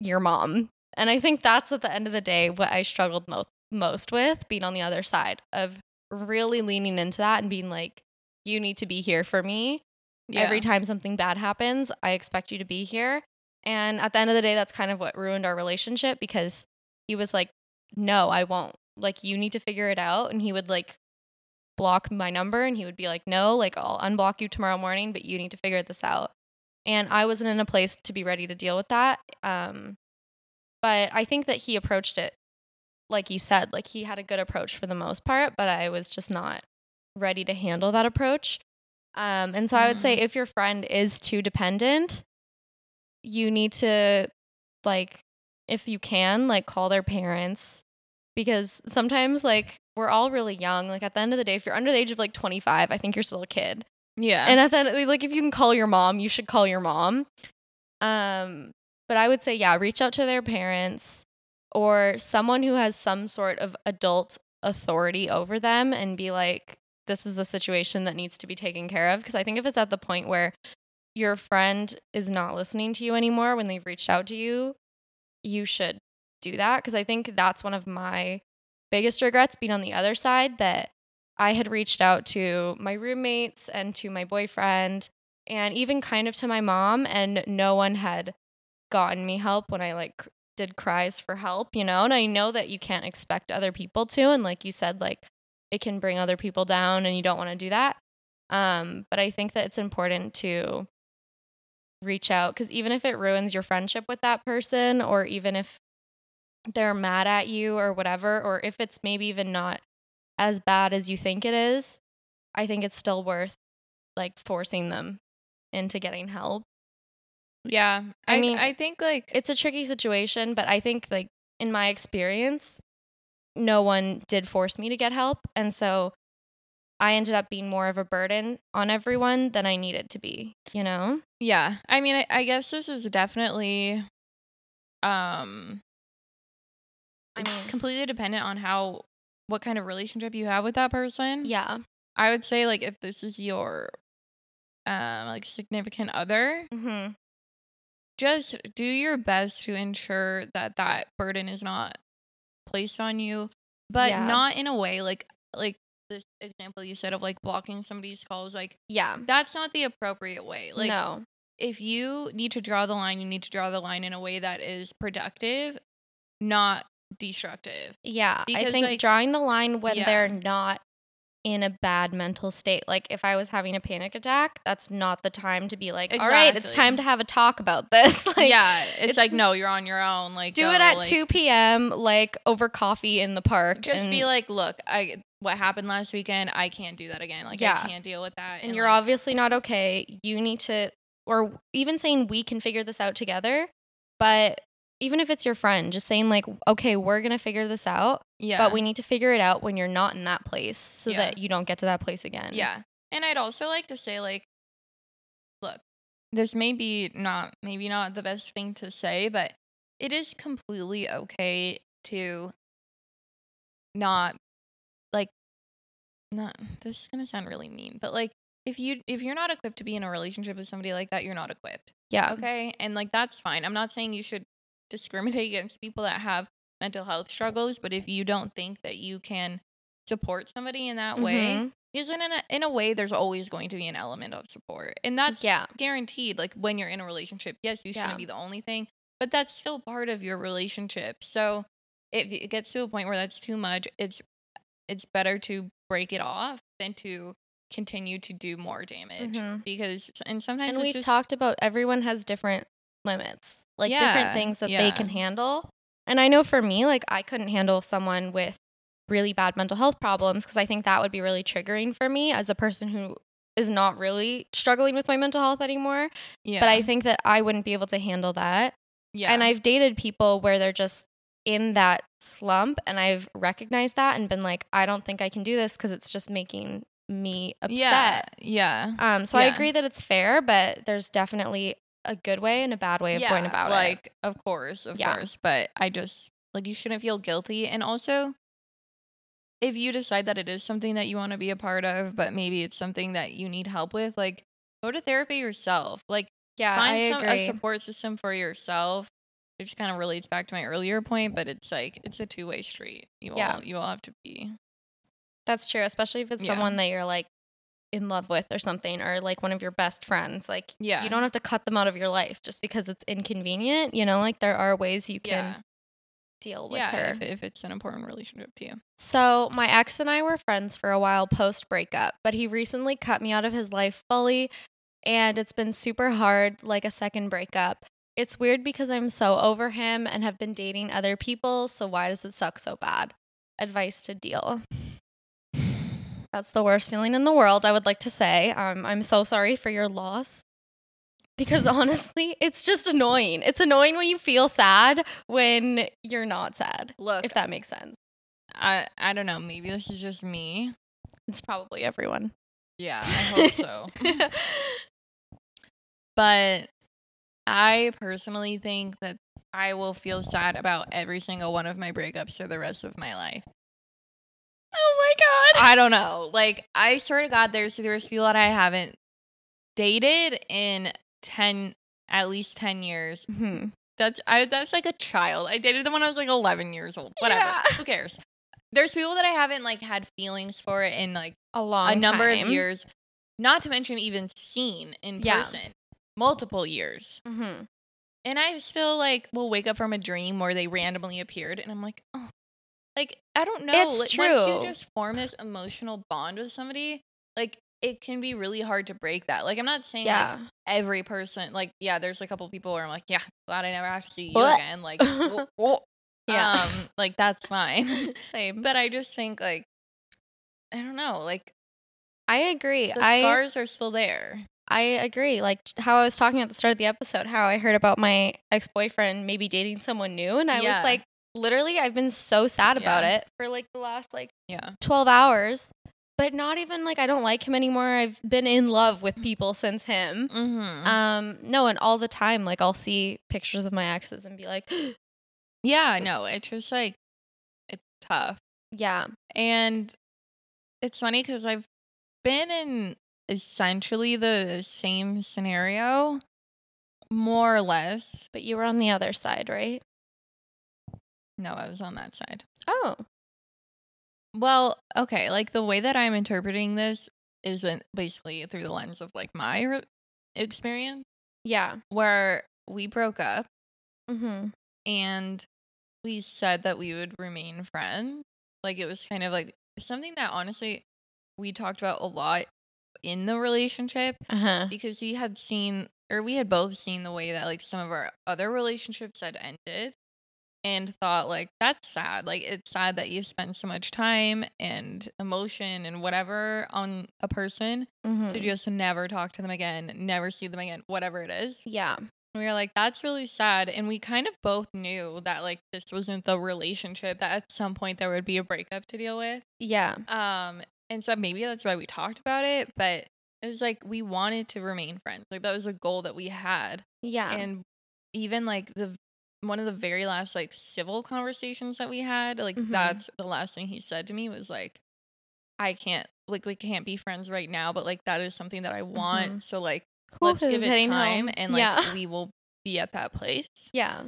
Speaker 2: your mom. And I think that's at the end of the day what I struggled mo- most with being on the other side of really leaning into that and being like, you need to be here for me.
Speaker 1: yeah.
Speaker 2: Every time something bad happens, I expect you to be here. And at the end of the day, that's kind of what ruined our relationship because he was like, no, I won't. Like, you need to figure it out. And he would like block my number and he would be like, no, like, I'll unblock you tomorrow morning, but you need to figure this out. And I wasn't in a place to be ready to deal with that. Um, but I think that he approached it, like you said, like he had a good approach for the most part, but I was just not ready to handle that approach. Um, and so I would say
Speaker 1: Mhm.
Speaker 2: if your friend is too dependent, you need to like if you can like call their parents because sometimes like we're all really young like at the end of the day if you're under the age of like 25 i think you're still a kid
Speaker 1: yeah.
Speaker 2: and at the end like if you can call your mom you should call your mom um but i would say yeah reach out to their parents or someone who has some sort of adult authority over them and be like this is a situation that needs to be taken care of because i think if it's at the point where your friend is not listening to you anymore when they've reached out to you you should do that because i think that's one of my biggest regrets being on the other side that I had reached out to my roommates and to my boyfriend and even kind of to my mom and no one had gotten me help when I like did cries for help, you know? And I know that you can't expect other people to and like you said like it can bring other people down and you don't want to do that. Um but I think that it's important to reach out cuz even if it ruins your friendship with that person or even if they're mad at you or whatever or if it's maybe even not as bad as you think it is, I think it's still worth like forcing them into getting help.
Speaker 1: yeah.
Speaker 2: I
Speaker 1: I,
Speaker 2: mean,
Speaker 1: I think like
Speaker 2: It's a tricky situation, but I think like in my experience, no one did force me to get help, and so I ended up being more of a burden on everyone than I needed to be, you know?
Speaker 1: Yeah. I mean, I, I guess this is definitely um
Speaker 2: I mean-
Speaker 1: completely dependent on how what kind of relationship you have with that person.
Speaker 2: Yeah.
Speaker 1: I would say like if this is your um like significant other,
Speaker 2: mm-hmm.
Speaker 1: just do your best to ensure that that burden is not placed on you, but
Speaker 2: Yeah.
Speaker 1: not in a way like like this example you said of like blocking somebody's calls like
Speaker 2: Yeah.
Speaker 1: that's not the appropriate way. Like
Speaker 2: no.
Speaker 1: if you need to draw the line, you need to draw the line in a way that is productive, not destructive.
Speaker 2: Yeah, I think
Speaker 1: like-
Speaker 2: drawing the line when
Speaker 1: Yeah.
Speaker 2: they're not in a bad mental state. Like if I was having a panic attack, that's not the time to be like, "All right, it's time to have a talk about this." like
Speaker 1: yeah, it's,
Speaker 2: it's-
Speaker 1: like no, you're on your own. Like
Speaker 2: do
Speaker 1: go,
Speaker 2: it at
Speaker 1: like,
Speaker 2: 2 p.m. like over coffee in the park
Speaker 1: Just
Speaker 2: and,
Speaker 1: be like, look, I what happened last weekend, I can't do that again. Like
Speaker 2: Yeah.
Speaker 1: I can't deal with that.
Speaker 2: and you're
Speaker 1: like,
Speaker 2: obviously not okay. You need to or even saying we can figure this out together, but even if it's your friend, just saying like, "Okay, we're going to figure this out."
Speaker 1: Yeah,
Speaker 2: But we need to figure it out when you're not in that place so
Speaker 1: Yeah.
Speaker 2: that you don't get to that place again.
Speaker 1: Yeah. And I'd also like to say, like, look, this may be not, maybe not the best thing to say, but it is completely okay to not, like, not, this is going to sound really mean, but like, if you if you're not equipped to be in a relationship with somebody like that, you're not equipped.
Speaker 2: Yeah.
Speaker 1: Okay? And like that's fine. I'm not saying you should discriminate against people that have mental health struggles, but if you don't think that you can support somebody in that way,
Speaker 2: Mhm.
Speaker 1: isn't in a, in a way there's always going to be an element of support and that's
Speaker 2: Yeah.
Speaker 1: guaranteed like when you're in a relationship yes you shouldn't
Speaker 2: Yeah.
Speaker 1: be the only thing but that's still part of your relationship so if it gets to a point where that's too much it's it's better to break it off than to continue to do more damage
Speaker 2: Mhm.
Speaker 1: because and sometimes
Speaker 2: and we've
Speaker 1: just,
Speaker 2: talked about everyone has different limits, like
Speaker 1: Yeah,
Speaker 2: different things that they can handle. And I know for me, like I couldn't handle someone with really bad mental health problems because I think that would be really triggering for me as a person who is not really struggling with my mental health anymore.
Speaker 1: yeah
Speaker 2: But I think that I wouldn't be able to handle that.
Speaker 1: yeah
Speaker 2: And I've dated people where they're just in that slump and I've recognized that and been like, I don't think I can do this because it's just making me upset.
Speaker 1: yeah yeah.
Speaker 2: Um, so I agree that it's fair, but there's definitely a good way and a bad way of going
Speaker 1: Yeah,
Speaker 2: about it.
Speaker 1: like of course of
Speaker 2: Yeah.
Speaker 1: course but i just like you shouldn't feel guilty and also if you decide that it is something that you want to be a part of but maybe it's something that you need help with like go to therapy yourself like
Speaker 2: Yeah,
Speaker 1: find
Speaker 2: I
Speaker 1: some,
Speaker 2: agree.
Speaker 1: a support system for yourself it just kind of relates back to my earlier point but it's like it's a two-way street you all you all have to be
Speaker 2: That's true, especially if it's
Speaker 1: Yeah.
Speaker 2: someone that you're like in love with or something, or like one of your best friends. Like,
Speaker 1: Yeah.
Speaker 2: you don't have to cut them out of your life just because it's inconvenient. You know, like there are ways you can
Speaker 1: yeah
Speaker 2: deal with
Speaker 1: yeah
Speaker 2: her.
Speaker 1: if, if it's an important relationship to you
Speaker 2: So, my ex and I were friends for a while post breakup, but he recently cut me out of his life fully, and it's been super hard, like a second breakup. It's weird because I'm so over him and have been dating other people, so why does it suck so bad? Advice to deal. That's the worst feeling in the world, I would like to say. Um, I'm so sorry for your loss. Because honestly, it's just annoying. It's annoying when you feel sad when you're not sad,
Speaker 1: look
Speaker 2: if that makes sense.
Speaker 1: i i don't know maybe this is just me
Speaker 2: It's probably everyone.
Speaker 1: yeah i hope so But I personally think that I will feel sad about every single one of my breakups for the rest of my life.
Speaker 2: Oh my god.
Speaker 1: I don't know. Like I swear to God, there's there's people that I haven't dated in ten at least ten years.
Speaker 2: Mhm.
Speaker 1: That's I that's like a child. I dated them when I was like eleven years old. Whatever.
Speaker 2: Yeah.
Speaker 1: Who cares? There's people that I haven't like had feelings for in like
Speaker 2: A long
Speaker 1: a number of years. Not to mention even seen in
Speaker 2: Yeah.
Speaker 1: person. Multiple years.
Speaker 2: hmm
Speaker 1: And I still like will wake up from a dream where they randomly appeared, and I'm like, oh, like I don't know.
Speaker 2: It's
Speaker 1: like, Once you just form this emotional bond with somebody, like it can be really hard to break that. Like I'm not saying like every person, like yeah, there's a couple people where I'm like, yeah, glad I never have to see you
Speaker 2: What?
Speaker 1: again. Like,
Speaker 2: Yeah.
Speaker 1: um, like that's fine.
Speaker 2: Same.
Speaker 1: but I just think like I don't know, like
Speaker 2: I agree.
Speaker 1: the
Speaker 2: I
Speaker 1: scars are still there.
Speaker 2: I agree. Like how I was talking at the start of the episode, how I heard about my ex boyfriend maybe dating someone new, and I
Speaker 1: Yeah.
Speaker 2: was like, literally, I've been so sad about
Speaker 1: Yeah.
Speaker 2: it for like the last like
Speaker 1: Yeah.
Speaker 2: twelve hours. But not even like I don't like him anymore. I've been in love with people since him.
Speaker 1: Mm-hmm.
Speaker 2: Um, no, and all the time, like I'll see pictures of my exes and be like,
Speaker 1: yeah, no, it's just like it's tough.
Speaker 2: yeah,
Speaker 1: And it's funny because I've been in essentially the same scenario, more or less.
Speaker 2: but you were on the other side, right?
Speaker 1: No, I was on that side.
Speaker 2: Oh,
Speaker 1: Well, okay, like the way that I'm interpreting this isn't basically through the lens of like my re- experience,
Speaker 2: yeah.
Speaker 1: where we broke up
Speaker 2: Mm-hmm.
Speaker 1: and we said that we would remain friends. Like it was kind of like something that honestly we talked about a lot in the relationship
Speaker 2: Uh huh.
Speaker 1: because he had seen or we had both seen the way that like some of our other relationships had ended and thought like that's sad like it's sad that you spend so much time and emotion and whatever on a person
Speaker 2: Mm-hmm.
Speaker 1: to just never talk to them again never see them again whatever it is
Speaker 2: yeah.
Speaker 1: and we were like that's really sad and we kind of both knew that like this wasn't the relationship that at some point there would be a breakup to deal with
Speaker 2: Yeah.
Speaker 1: um, and so maybe that's why we talked about it, but it was like we wanted to remain friends. Like that was a goal that we had.
Speaker 2: Yeah.
Speaker 1: And even like the one of the very last like civil conversations that we had, like
Speaker 2: Mhm.
Speaker 1: that's the last thing he said to me was like, I can't like we can't be friends right now, but like that is something that I want.
Speaker 2: Mhm.
Speaker 1: So like
Speaker 2: Whew,
Speaker 1: let's give it time
Speaker 2: home.
Speaker 1: and like
Speaker 2: yeah.
Speaker 1: we will be at that place.
Speaker 2: yeah.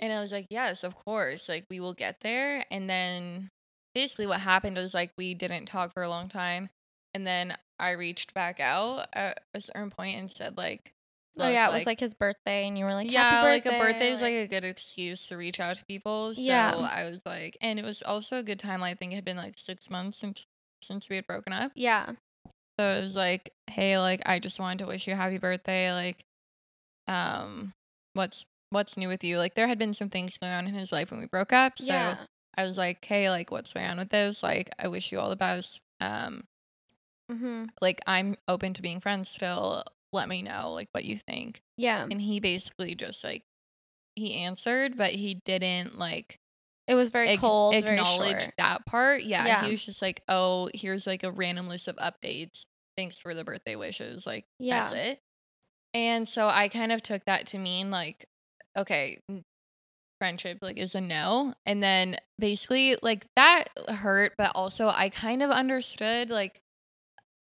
Speaker 1: And I was like, yes, of course. Like, we will get there. And then basically what happened was like we didn't talk for a long time. And then I reached back out at a certain point and said, like,
Speaker 2: oh yeah, it was like his birthday, and you were like,
Speaker 1: yeah,
Speaker 2: Happy
Speaker 1: like a birthday is like a good excuse to reach out to people. So
Speaker 2: Yeah.
Speaker 1: I was like, and it was also a good time. I think it had been like six months since since we had broken up.
Speaker 2: yeah.
Speaker 1: So it was like, hey, like I just wanted to wish you a happy birthday. Like, um, what's what's new with you? Like there had been some things going on in his life when we broke up. So
Speaker 2: yeah.
Speaker 1: I was like, hey, like what's going on with this? Like, I wish you all the best. Um,
Speaker 2: Mm-hmm.
Speaker 1: like I'm open to being friends still. Let me know like what you think.
Speaker 2: Yeah.
Speaker 1: And he basically just like he answered, but he didn't like
Speaker 2: It was very
Speaker 1: ac-
Speaker 2: cold, very
Speaker 1: acknowledge
Speaker 2: short.
Speaker 1: that part. Yeah,
Speaker 2: Yeah.
Speaker 1: He was just like, oh, here's like a random list of updates. Thanks for the birthday wishes. Like
Speaker 2: yeah.
Speaker 1: that's it. And so I kind of took that to mean like, okay, friendship like is a no. And then basically like that hurt, but also I kind of understood like,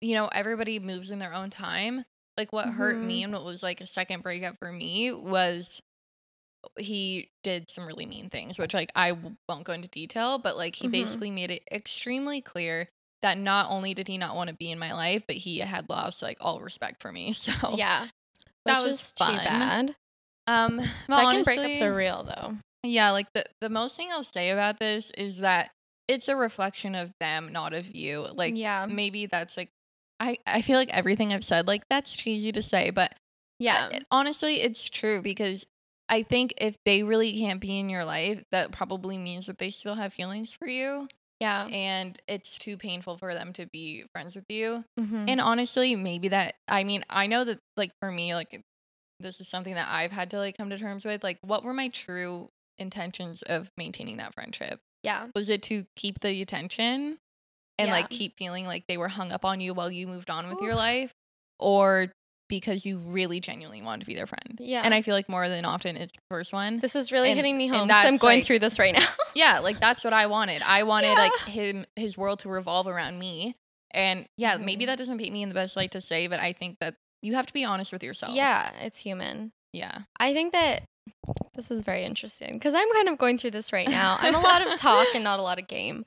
Speaker 1: you know, everybody moves in their own time. Like what hurt me and what was like a second breakup for me was he did some really mean things, which like I won't go into detail, but like he
Speaker 2: Mhm.
Speaker 1: basically made it extremely clear that not only did he not want to be in my life, but he had lost like all respect for me. So
Speaker 2: Yeah.
Speaker 1: that
Speaker 2: Which
Speaker 1: was
Speaker 2: is too bad.
Speaker 1: um,
Speaker 2: Second breakups are real though.
Speaker 1: yeah, like the the most thing I'll say about this is that it's a reflection of them, not of you. Like
Speaker 2: yeah.
Speaker 1: maybe that's like I I feel like everything I've said like that's cheesy to say, but
Speaker 2: Yeah.
Speaker 1: it- honestly, it's true because I think if they really can't be in your life, that probably means that they still have feelings for you
Speaker 2: Yeah.
Speaker 1: and it's too painful for them to be friends with you.
Speaker 2: Mhm.
Speaker 1: And honestly, maybe that I mean, I know that like for me, like this is something that I've had to like come to terms with. Like, what were my true intentions of maintaining that friendship?
Speaker 2: yeah.
Speaker 1: Was it to keep the attention and
Speaker 2: Yeah.
Speaker 1: like keep feeling like they were hung up on you while you moved on with your life? Or because you really genuinely wanted to be their friend?
Speaker 2: Yeah.
Speaker 1: And I feel like more than often it's the first one.
Speaker 2: This is really
Speaker 1: And-
Speaker 2: hitting me home because I'm going
Speaker 1: like-
Speaker 2: through this right now.
Speaker 1: yeah, like that's what I wanted. I wanted like him his world to revolve around me. And yeah, maybe
Speaker 2: Mhm.
Speaker 1: that doesn't paint me in the best light to say, but I think that you have to be honest with yourself.
Speaker 2: yeah, it's human.
Speaker 1: Yeah.
Speaker 2: I think that this is very interesting because I'm kind of going through this right now. I'm a lot of talk and not a lot of game.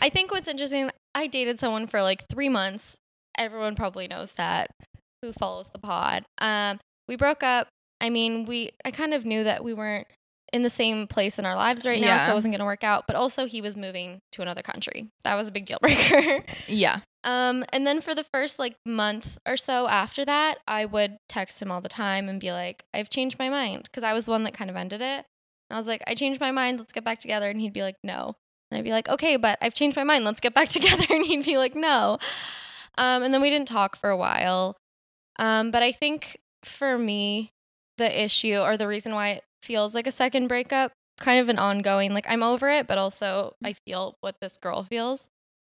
Speaker 2: I think what's interesting, I dated someone for like three months. Everyone probably knows that who follows the pod. Um, we broke up. I mean, we I kind of knew that we weren't in the same place in our lives right now, so it wasn't gonna work out. But also he was moving to another country. That was a big deal breaker.
Speaker 1: yeah.
Speaker 2: Um, and then for the first like month or so after that, I would text him all the time and be like, I've changed my mind. Cause I was the one that kind of ended it. And I was like, I changed my mind. Let's get back together. And he'd be like, no. And I'd be like, okay, but I've changed my mind. Let's get back together. And he'd be like, no. Um, and then we didn't talk for a while. Um, but I think for me, the issue or the reason why feels like a second breakup, kind of an ongoing, like I'm over it, but also mm. I feel what this girl feels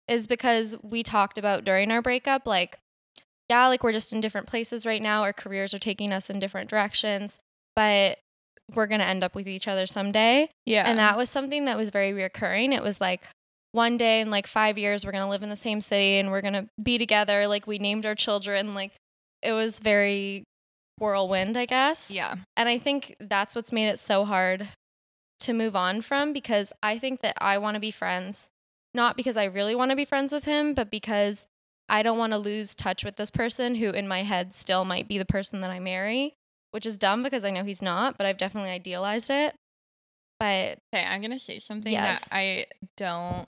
Speaker 2: is because we talked about during our breakup, like, yeah, like we're just in different places right now. Our careers are taking us in different directions, but we're going to end up with each other someday.
Speaker 1: Yeah.
Speaker 2: And that was something that was very reoccurring. It was like one day in like five years, we're going to live in the same city and we're going to be together. Like we named our children. Like it was very whirlwind, I guess.
Speaker 1: yeah.
Speaker 2: And I think that's what's made it so hard to move on from because I think that I want to be friends, not because I really want to be friends with him, but because I don't want to lose touch with this person who, in my head, still might be the person that I marry, which is dumb because I know he's not, but I've definitely idealized it. But
Speaker 1: Okay, I'm gonna say something
Speaker 2: Yes.
Speaker 1: that I don't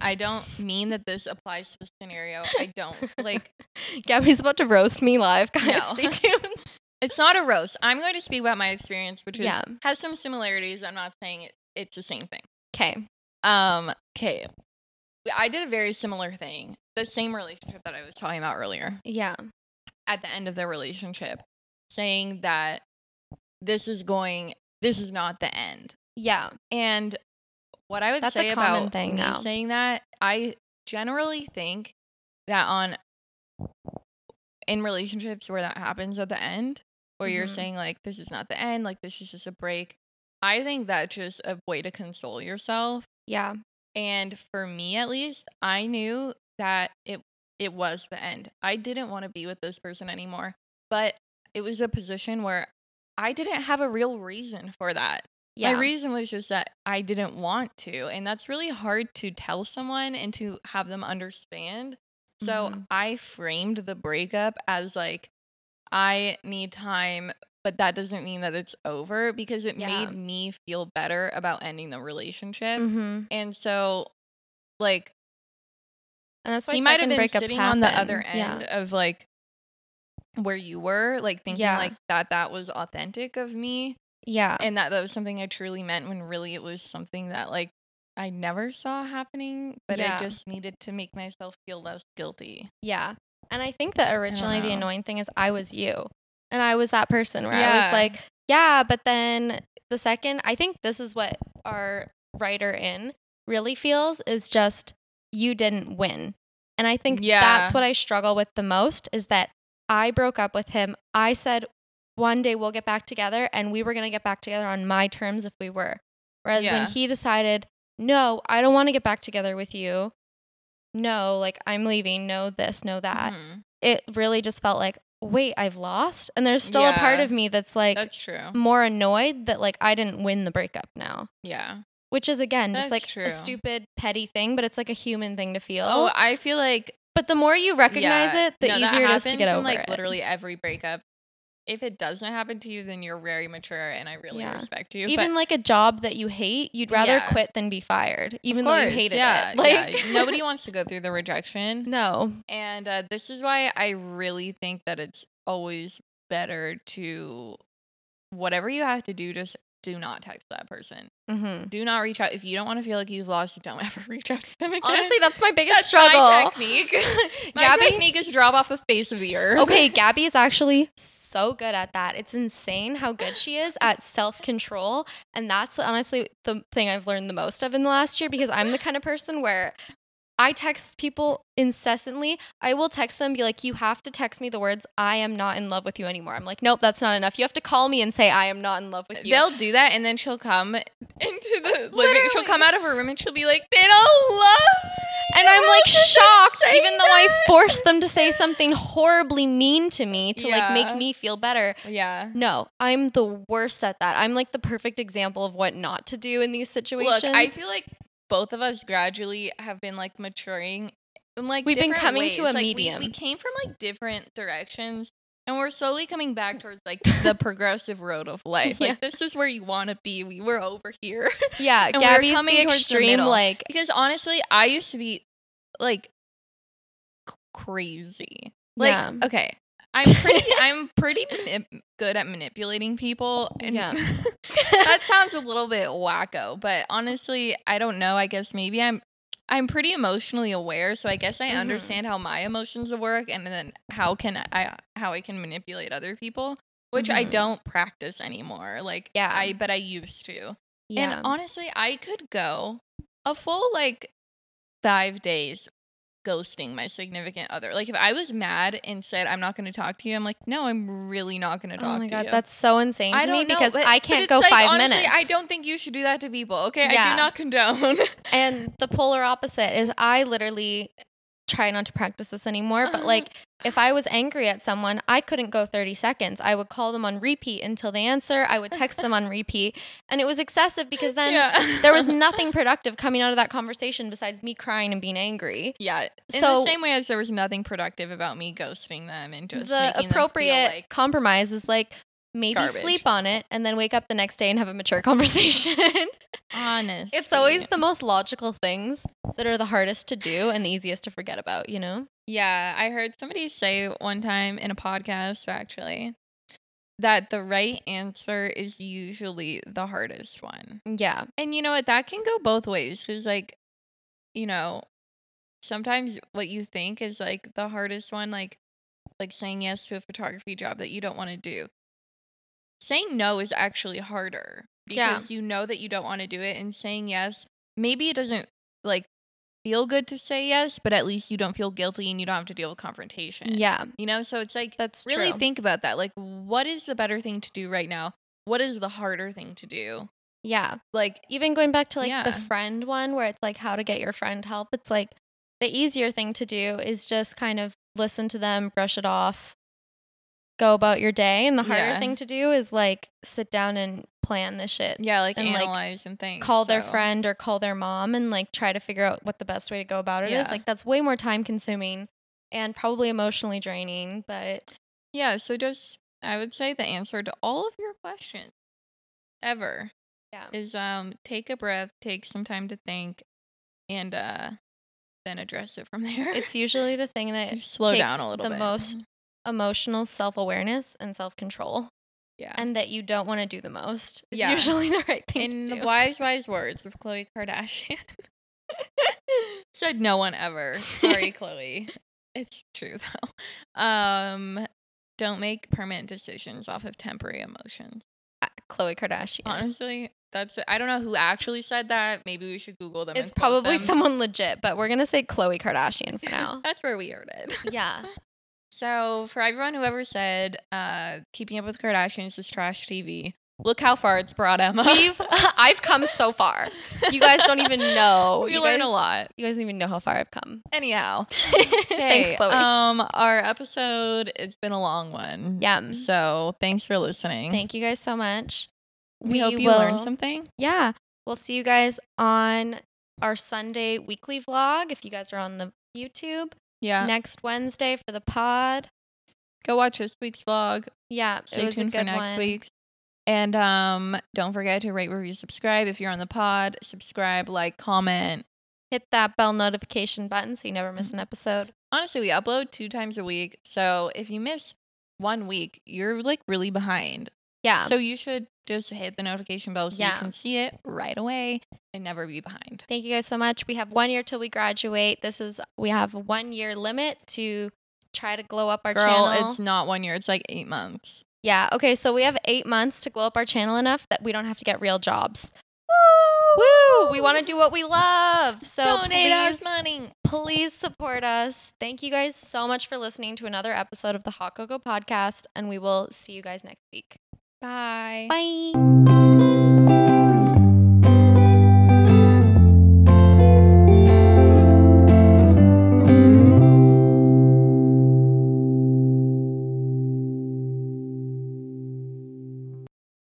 Speaker 1: I don't mean that this applies to the scenario. I don't like
Speaker 2: Gabi's about to roast me live, guys.
Speaker 1: No.
Speaker 2: Stay tuned.
Speaker 1: it's not a roast. I'm going to speak about my experience, which is
Speaker 2: Yeah.
Speaker 1: has some similarities. I'm not saying it, it's the same thing.
Speaker 2: Okay.
Speaker 1: Um, okay. I did a very similar thing. The same relationship that I was talking about earlier.
Speaker 2: Yeah.
Speaker 1: At the end of the relationship, saying that this is going this is not the end.
Speaker 2: Yeah.
Speaker 1: And what I would
Speaker 2: That's a
Speaker 1: say
Speaker 2: common
Speaker 1: about
Speaker 2: thing
Speaker 1: me
Speaker 2: now.
Speaker 1: saying that, I generally think that on in relationships where that happens at the end, where you're
Speaker 2: Mhm.
Speaker 1: saying like this is not the end, like this is just a break. I think that's just a way to console yourself.
Speaker 2: Yeah.
Speaker 1: And for me at least, I knew that it it was the end. I didn't want to be with this person anymore. But it was a position where I didn't have a real reason for that.
Speaker 2: Yeah.
Speaker 1: My reason was just that I didn't want to. And that's really hard to tell someone and to have them understand. So
Speaker 2: Mhm.
Speaker 1: I framed the breakup as like, I need time, but that doesn't mean that it's over because it
Speaker 2: Yeah.
Speaker 1: made me feel better about ending the relationship.
Speaker 2: mm-hmm.
Speaker 1: And so, like,
Speaker 2: And that's why
Speaker 1: he might have been sitting
Speaker 2: happen.
Speaker 1: on the other end
Speaker 2: Yeah.
Speaker 1: of like where you were, like thinking
Speaker 2: Yeah.
Speaker 1: like that that was authentic of me
Speaker 2: Yeah.
Speaker 1: and that that was something I truly meant when really it was something that like I never saw happening, but
Speaker 2: Yeah.
Speaker 1: I just needed to make myself feel less guilty.
Speaker 2: Yeah. And I think that originally the annoying thing is I was you. And I was that person where I was like, yeah, but then the second, I think this is what our writer in really feels is just you didn't win. And I think
Speaker 1: Yeah.
Speaker 2: that's what I struggle with the most is that I broke up with him. I said one day we'll get back together and we were going to get back together on my terms if we were. Whereas
Speaker 1: Yeah.
Speaker 2: when he decided, no, I don't want to get back together with you. No, like I'm leaving. No, this, no, that.
Speaker 1: Mhm.
Speaker 2: It really just felt like, wait, I've lost. And there's still a part of me that's like
Speaker 1: That's true.
Speaker 2: more annoyed that like I didn't win the breakup now.
Speaker 1: Yeah.
Speaker 2: Which is again just
Speaker 1: That's
Speaker 2: like
Speaker 1: true.
Speaker 2: a stupid petty thing, but it's like a human thing to feel.
Speaker 1: Oh, I feel like
Speaker 2: but the more you recognize
Speaker 1: yeah,
Speaker 2: it, the
Speaker 1: no,
Speaker 2: easier it is to get
Speaker 1: in,
Speaker 2: over
Speaker 1: like
Speaker 2: it.
Speaker 1: literally every breakup. If it doesn't happen to you, then you're very mature, and I really
Speaker 2: Yeah.
Speaker 1: respect you.
Speaker 2: Even like a job that you hate, you'd rather
Speaker 1: Yeah.
Speaker 2: quit than be fired, even
Speaker 1: but,
Speaker 2: though you
Speaker 1: course,
Speaker 2: hated
Speaker 1: yeah,
Speaker 2: it. Like
Speaker 1: yeah, nobody wants to go through the rejection.
Speaker 2: No.
Speaker 1: And uh, this is why I really think that it's always better to, whatever you have to do, just do not text that person.
Speaker 2: hmm
Speaker 1: Do not reach out. If you don't want to feel like you've lost, don't ever reach out to them again.
Speaker 2: Honestly, that's my biggest
Speaker 1: That's
Speaker 2: struggle.
Speaker 1: my technique. my
Speaker 2: Gabi-
Speaker 1: technique is drop off the face of the earth.
Speaker 2: Okay, Gabi is actually so good at that. It's insane how good she is at self control. And that's honestly the thing I've learned the most of in the last year because I'm the kind of person where I text people incessantly. I will text them, be like, you have to text me the words, I am not in love with you anymore. I'm like, nope, that's not enough. You have to call me and say, I am not in love with you.
Speaker 1: They'll do that, and then she'll come into the living.
Speaker 2: Literally.
Speaker 1: She'll come out of her room, and she'll be like, "They don't love." me.
Speaker 2: and I'm like shocked, even though I forced them to say something horribly mean to me to like make me feel better.
Speaker 1: Yeah.
Speaker 2: No, I'm the worst at that. I'm like the perfect example of what not to do in these situations.
Speaker 1: Look, I feel like both of us gradually have been like maturing in like
Speaker 2: We've been coming to a
Speaker 1: Like,
Speaker 2: medium.
Speaker 1: We, came from like different directions. And we're slowly coming back towards like the progressive road of life.
Speaker 2: Yeah.
Speaker 1: Like this is where you want to be. We were over here.
Speaker 2: yeah,
Speaker 1: and we're
Speaker 2: Gabi's
Speaker 1: coming
Speaker 2: the
Speaker 1: towards the
Speaker 2: extreme.
Speaker 1: middle.
Speaker 2: like,
Speaker 1: because honestly, I used to be like crazy. Like
Speaker 2: Yeah.
Speaker 1: okay, I'm pretty I'm pretty manip- good at manipulating people and
Speaker 2: Yeah.
Speaker 1: that sounds a little bit wacko, but honestly, I don't know. I guess maybe I'm I'm pretty emotionally aware, so I guess I
Speaker 2: Mhm.
Speaker 1: understand how my emotions work and then how can I how I can manipulate other people, which I
Speaker 2: Mhm.
Speaker 1: don't practice anymore. Like
Speaker 2: Yeah.
Speaker 1: I but I used to.
Speaker 2: yeah,
Speaker 1: And honestly, I could go a full like five days ghosting my significant other. Like if I was mad and said I'm not going to talk to you, I'm like, no, I'm really not going oh to talk
Speaker 2: oh my god,
Speaker 1: you.
Speaker 2: that's so insane to
Speaker 1: I
Speaker 2: me
Speaker 1: know,
Speaker 2: because
Speaker 1: but-
Speaker 2: I can't go
Speaker 1: like,
Speaker 2: five
Speaker 1: honestly,
Speaker 2: minutes.
Speaker 1: I don't think you should do that to people. Okay, I do not condone.
Speaker 2: And the polar opposite is I literally try not to practice this anymore. But uh-huh. like, if I was angry at someone, I couldn't go 30 seconds. I would call them on repeat until they answer. I would text them on repeat. And it was excessive because then
Speaker 1: yeah.
Speaker 2: there was nothing productive coming out of that conversation besides me crying and being angry.
Speaker 1: Yeah, in
Speaker 2: So-
Speaker 1: the same way as there was nothing productive about me ghosting them and just
Speaker 2: the
Speaker 1: making them feel
Speaker 2: appropriate
Speaker 1: like
Speaker 2: compromise is like maybe
Speaker 1: Garbage.
Speaker 2: sleep on it and then wake up the next day and have a mature conversation.
Speaker 1: honest.
Speaker 2: it's always the most logical things that are the hardest to do and the easiest to forget about, you know?
Speaker 1: Yeah, I heard somebody say one time in a podcast actually that the right answer is usually the hardest one.
Speaker 2: Yeah.
Speaker 1: And you know what? That can go both ways because, like, you know, sometimes what you think is like the hardest one, like, like saying yes to a photography job that you don't want to do. Saying no is actually harder
Speaker 2: Yeah.
Speaker 1: because you know that you don't want to do it, and saying yes, maybe it doesn't like feel good to say yes, but at least you don't feel guilty and you don't have to deal with confrontation.
Speaker 2: Yeah.
Speaker 1: You know, so it's like
Speaker 2: That's
Speaker 1: really
Speaker 2: true.
Speaker 1: think about that. Like, what is the better thing to do right now? What is the harder thing to do?
Speaker 2: yeah.
Speaker 1: Like,
Speaker 2: Even going back to like the friend one where it's like how to get your friend help, it's like the easier thing to do is just kind of listen to them, brush it off, go about your day. And the harder
Speaker 1: Yeah.
Speaker 2: thing to do is like sit down and plan the shit.
Speaker 1: yeah, like
Speaker 2: And, like,
Speaker 1: analyze and think.
Speaker 2: Call their friend or call their mom and like try to figure out what the best way to go about it is.
Speaker 1: Yeah.
Speaker 2: Like that's way more time consuming and probably emotionally draining, but
Speaker 1: Yeah, so just I would say the answer to all of your questions ever
Speaker 2: yeah.
Speaker 1: is um take a breath, take some time to think, and uh then address it from there.
Speaker 2: It's usually the thing that
Speaker 1: slow down a little
Speaker 2: the
Speaker 1: bit.
Speaker 2: most emotional self awareness and self control,
Speaker 1: yeah.
Speaker 2: and that you don't want to do the most. It's
Speaker 1: Yeah.
Speaker 2: usually the right thing
Speaker 1: in the wise, wise words of Khloe Kardashian, said no one ever. Sorry, Khloe. It's true though. Um, don't make permanent decisions off of temporary emotions.
Speaker 2: Khloe Kardashian.
Speaker 1: Honestly, that's I don't know who actually said that. Maybe we should Google them.
Speaker 2: it's probably
Speaker 1: them.
Speaker 2: someone legit, but we're gonna say Khloe Kardashian for now.
Speaker 1: That's where we heard it.
Speaker 2: yeah.
Speaker 1: So for everyone who ever said uh, keeping up with Kardashians is trash TV, look how far it's brought Emma.
Speaker 2: We've I've come so far. You guys don't even know.
Speaker 1: we
Speaker 2: you
Speaker 1: learn
Speaker 2: guys,
Speaker 1: a lot.
Speaker 2: You guys don't even know how far I've come.
Speaker 1: Anyhow,
Speaker 2: Thanks, Khloe.
Speaker 1: Um, our episode it's been a long one.
Speaker 2: Yeah.
Speaker 1: So thanks for listening.
Speaker 2: Thank you guys so much.
Speaker 1: we, hope you learned something.
Speaker 2: Yeah. We'll see you guys on our Sunday weekly vlog if you guys are on the YouTube.
Speaker 1: Yeah.
Speaker 2: Next Wednesday for the pod.
Speaker 1: Go watch this week's vlog.
Speaker 2: Yeah,
Speaker 1: Stay
Speaker 2: it was
Speaker 1: tuned
Speaker 2: a good
Speaker 1: for next
Speaker 2: one.
Speaker 1: week's. And um, don't forget to rate, review, subscribe. If you're on the pod, subscribe, like, comment.
Speaker 2: Hit that bell notification button so you never
Speaker 1: Mm-hmm.
Speaker 2: miss an episode.
Speaker 1: Honestly, we upload two times a week. So if you miss one week, you're like really behind.
Speaker 2: Yeah.
Speaker 1: So you should just hit the notification bell so
Speaker 2: Yeah.
Speaker 1: you can see it right away and never be behind.
Speaker 2: Thank you guys so much. We have one year till we graduate. This is we have one year limit to try to glow up our
Speaker 1: Girl,
Speaker 2: channel.
Speaker 1: it's not one year, it's like eight months.
Speaker 2: yeah. Okay. So we have eight months to glow up our channel enough that we don't have to get real jobs. Woo! Woo! We want to do what we love. So
Speaker 1: Donate us
Speaker 2: please,
Speaker 1: money.
Speaker 2: please support us. Thank you guys so much for listening to another episode of the Hot Coco Podcast, and we will see you guys next week.
Speaker 1: Bye.
Speaker 2: Bye.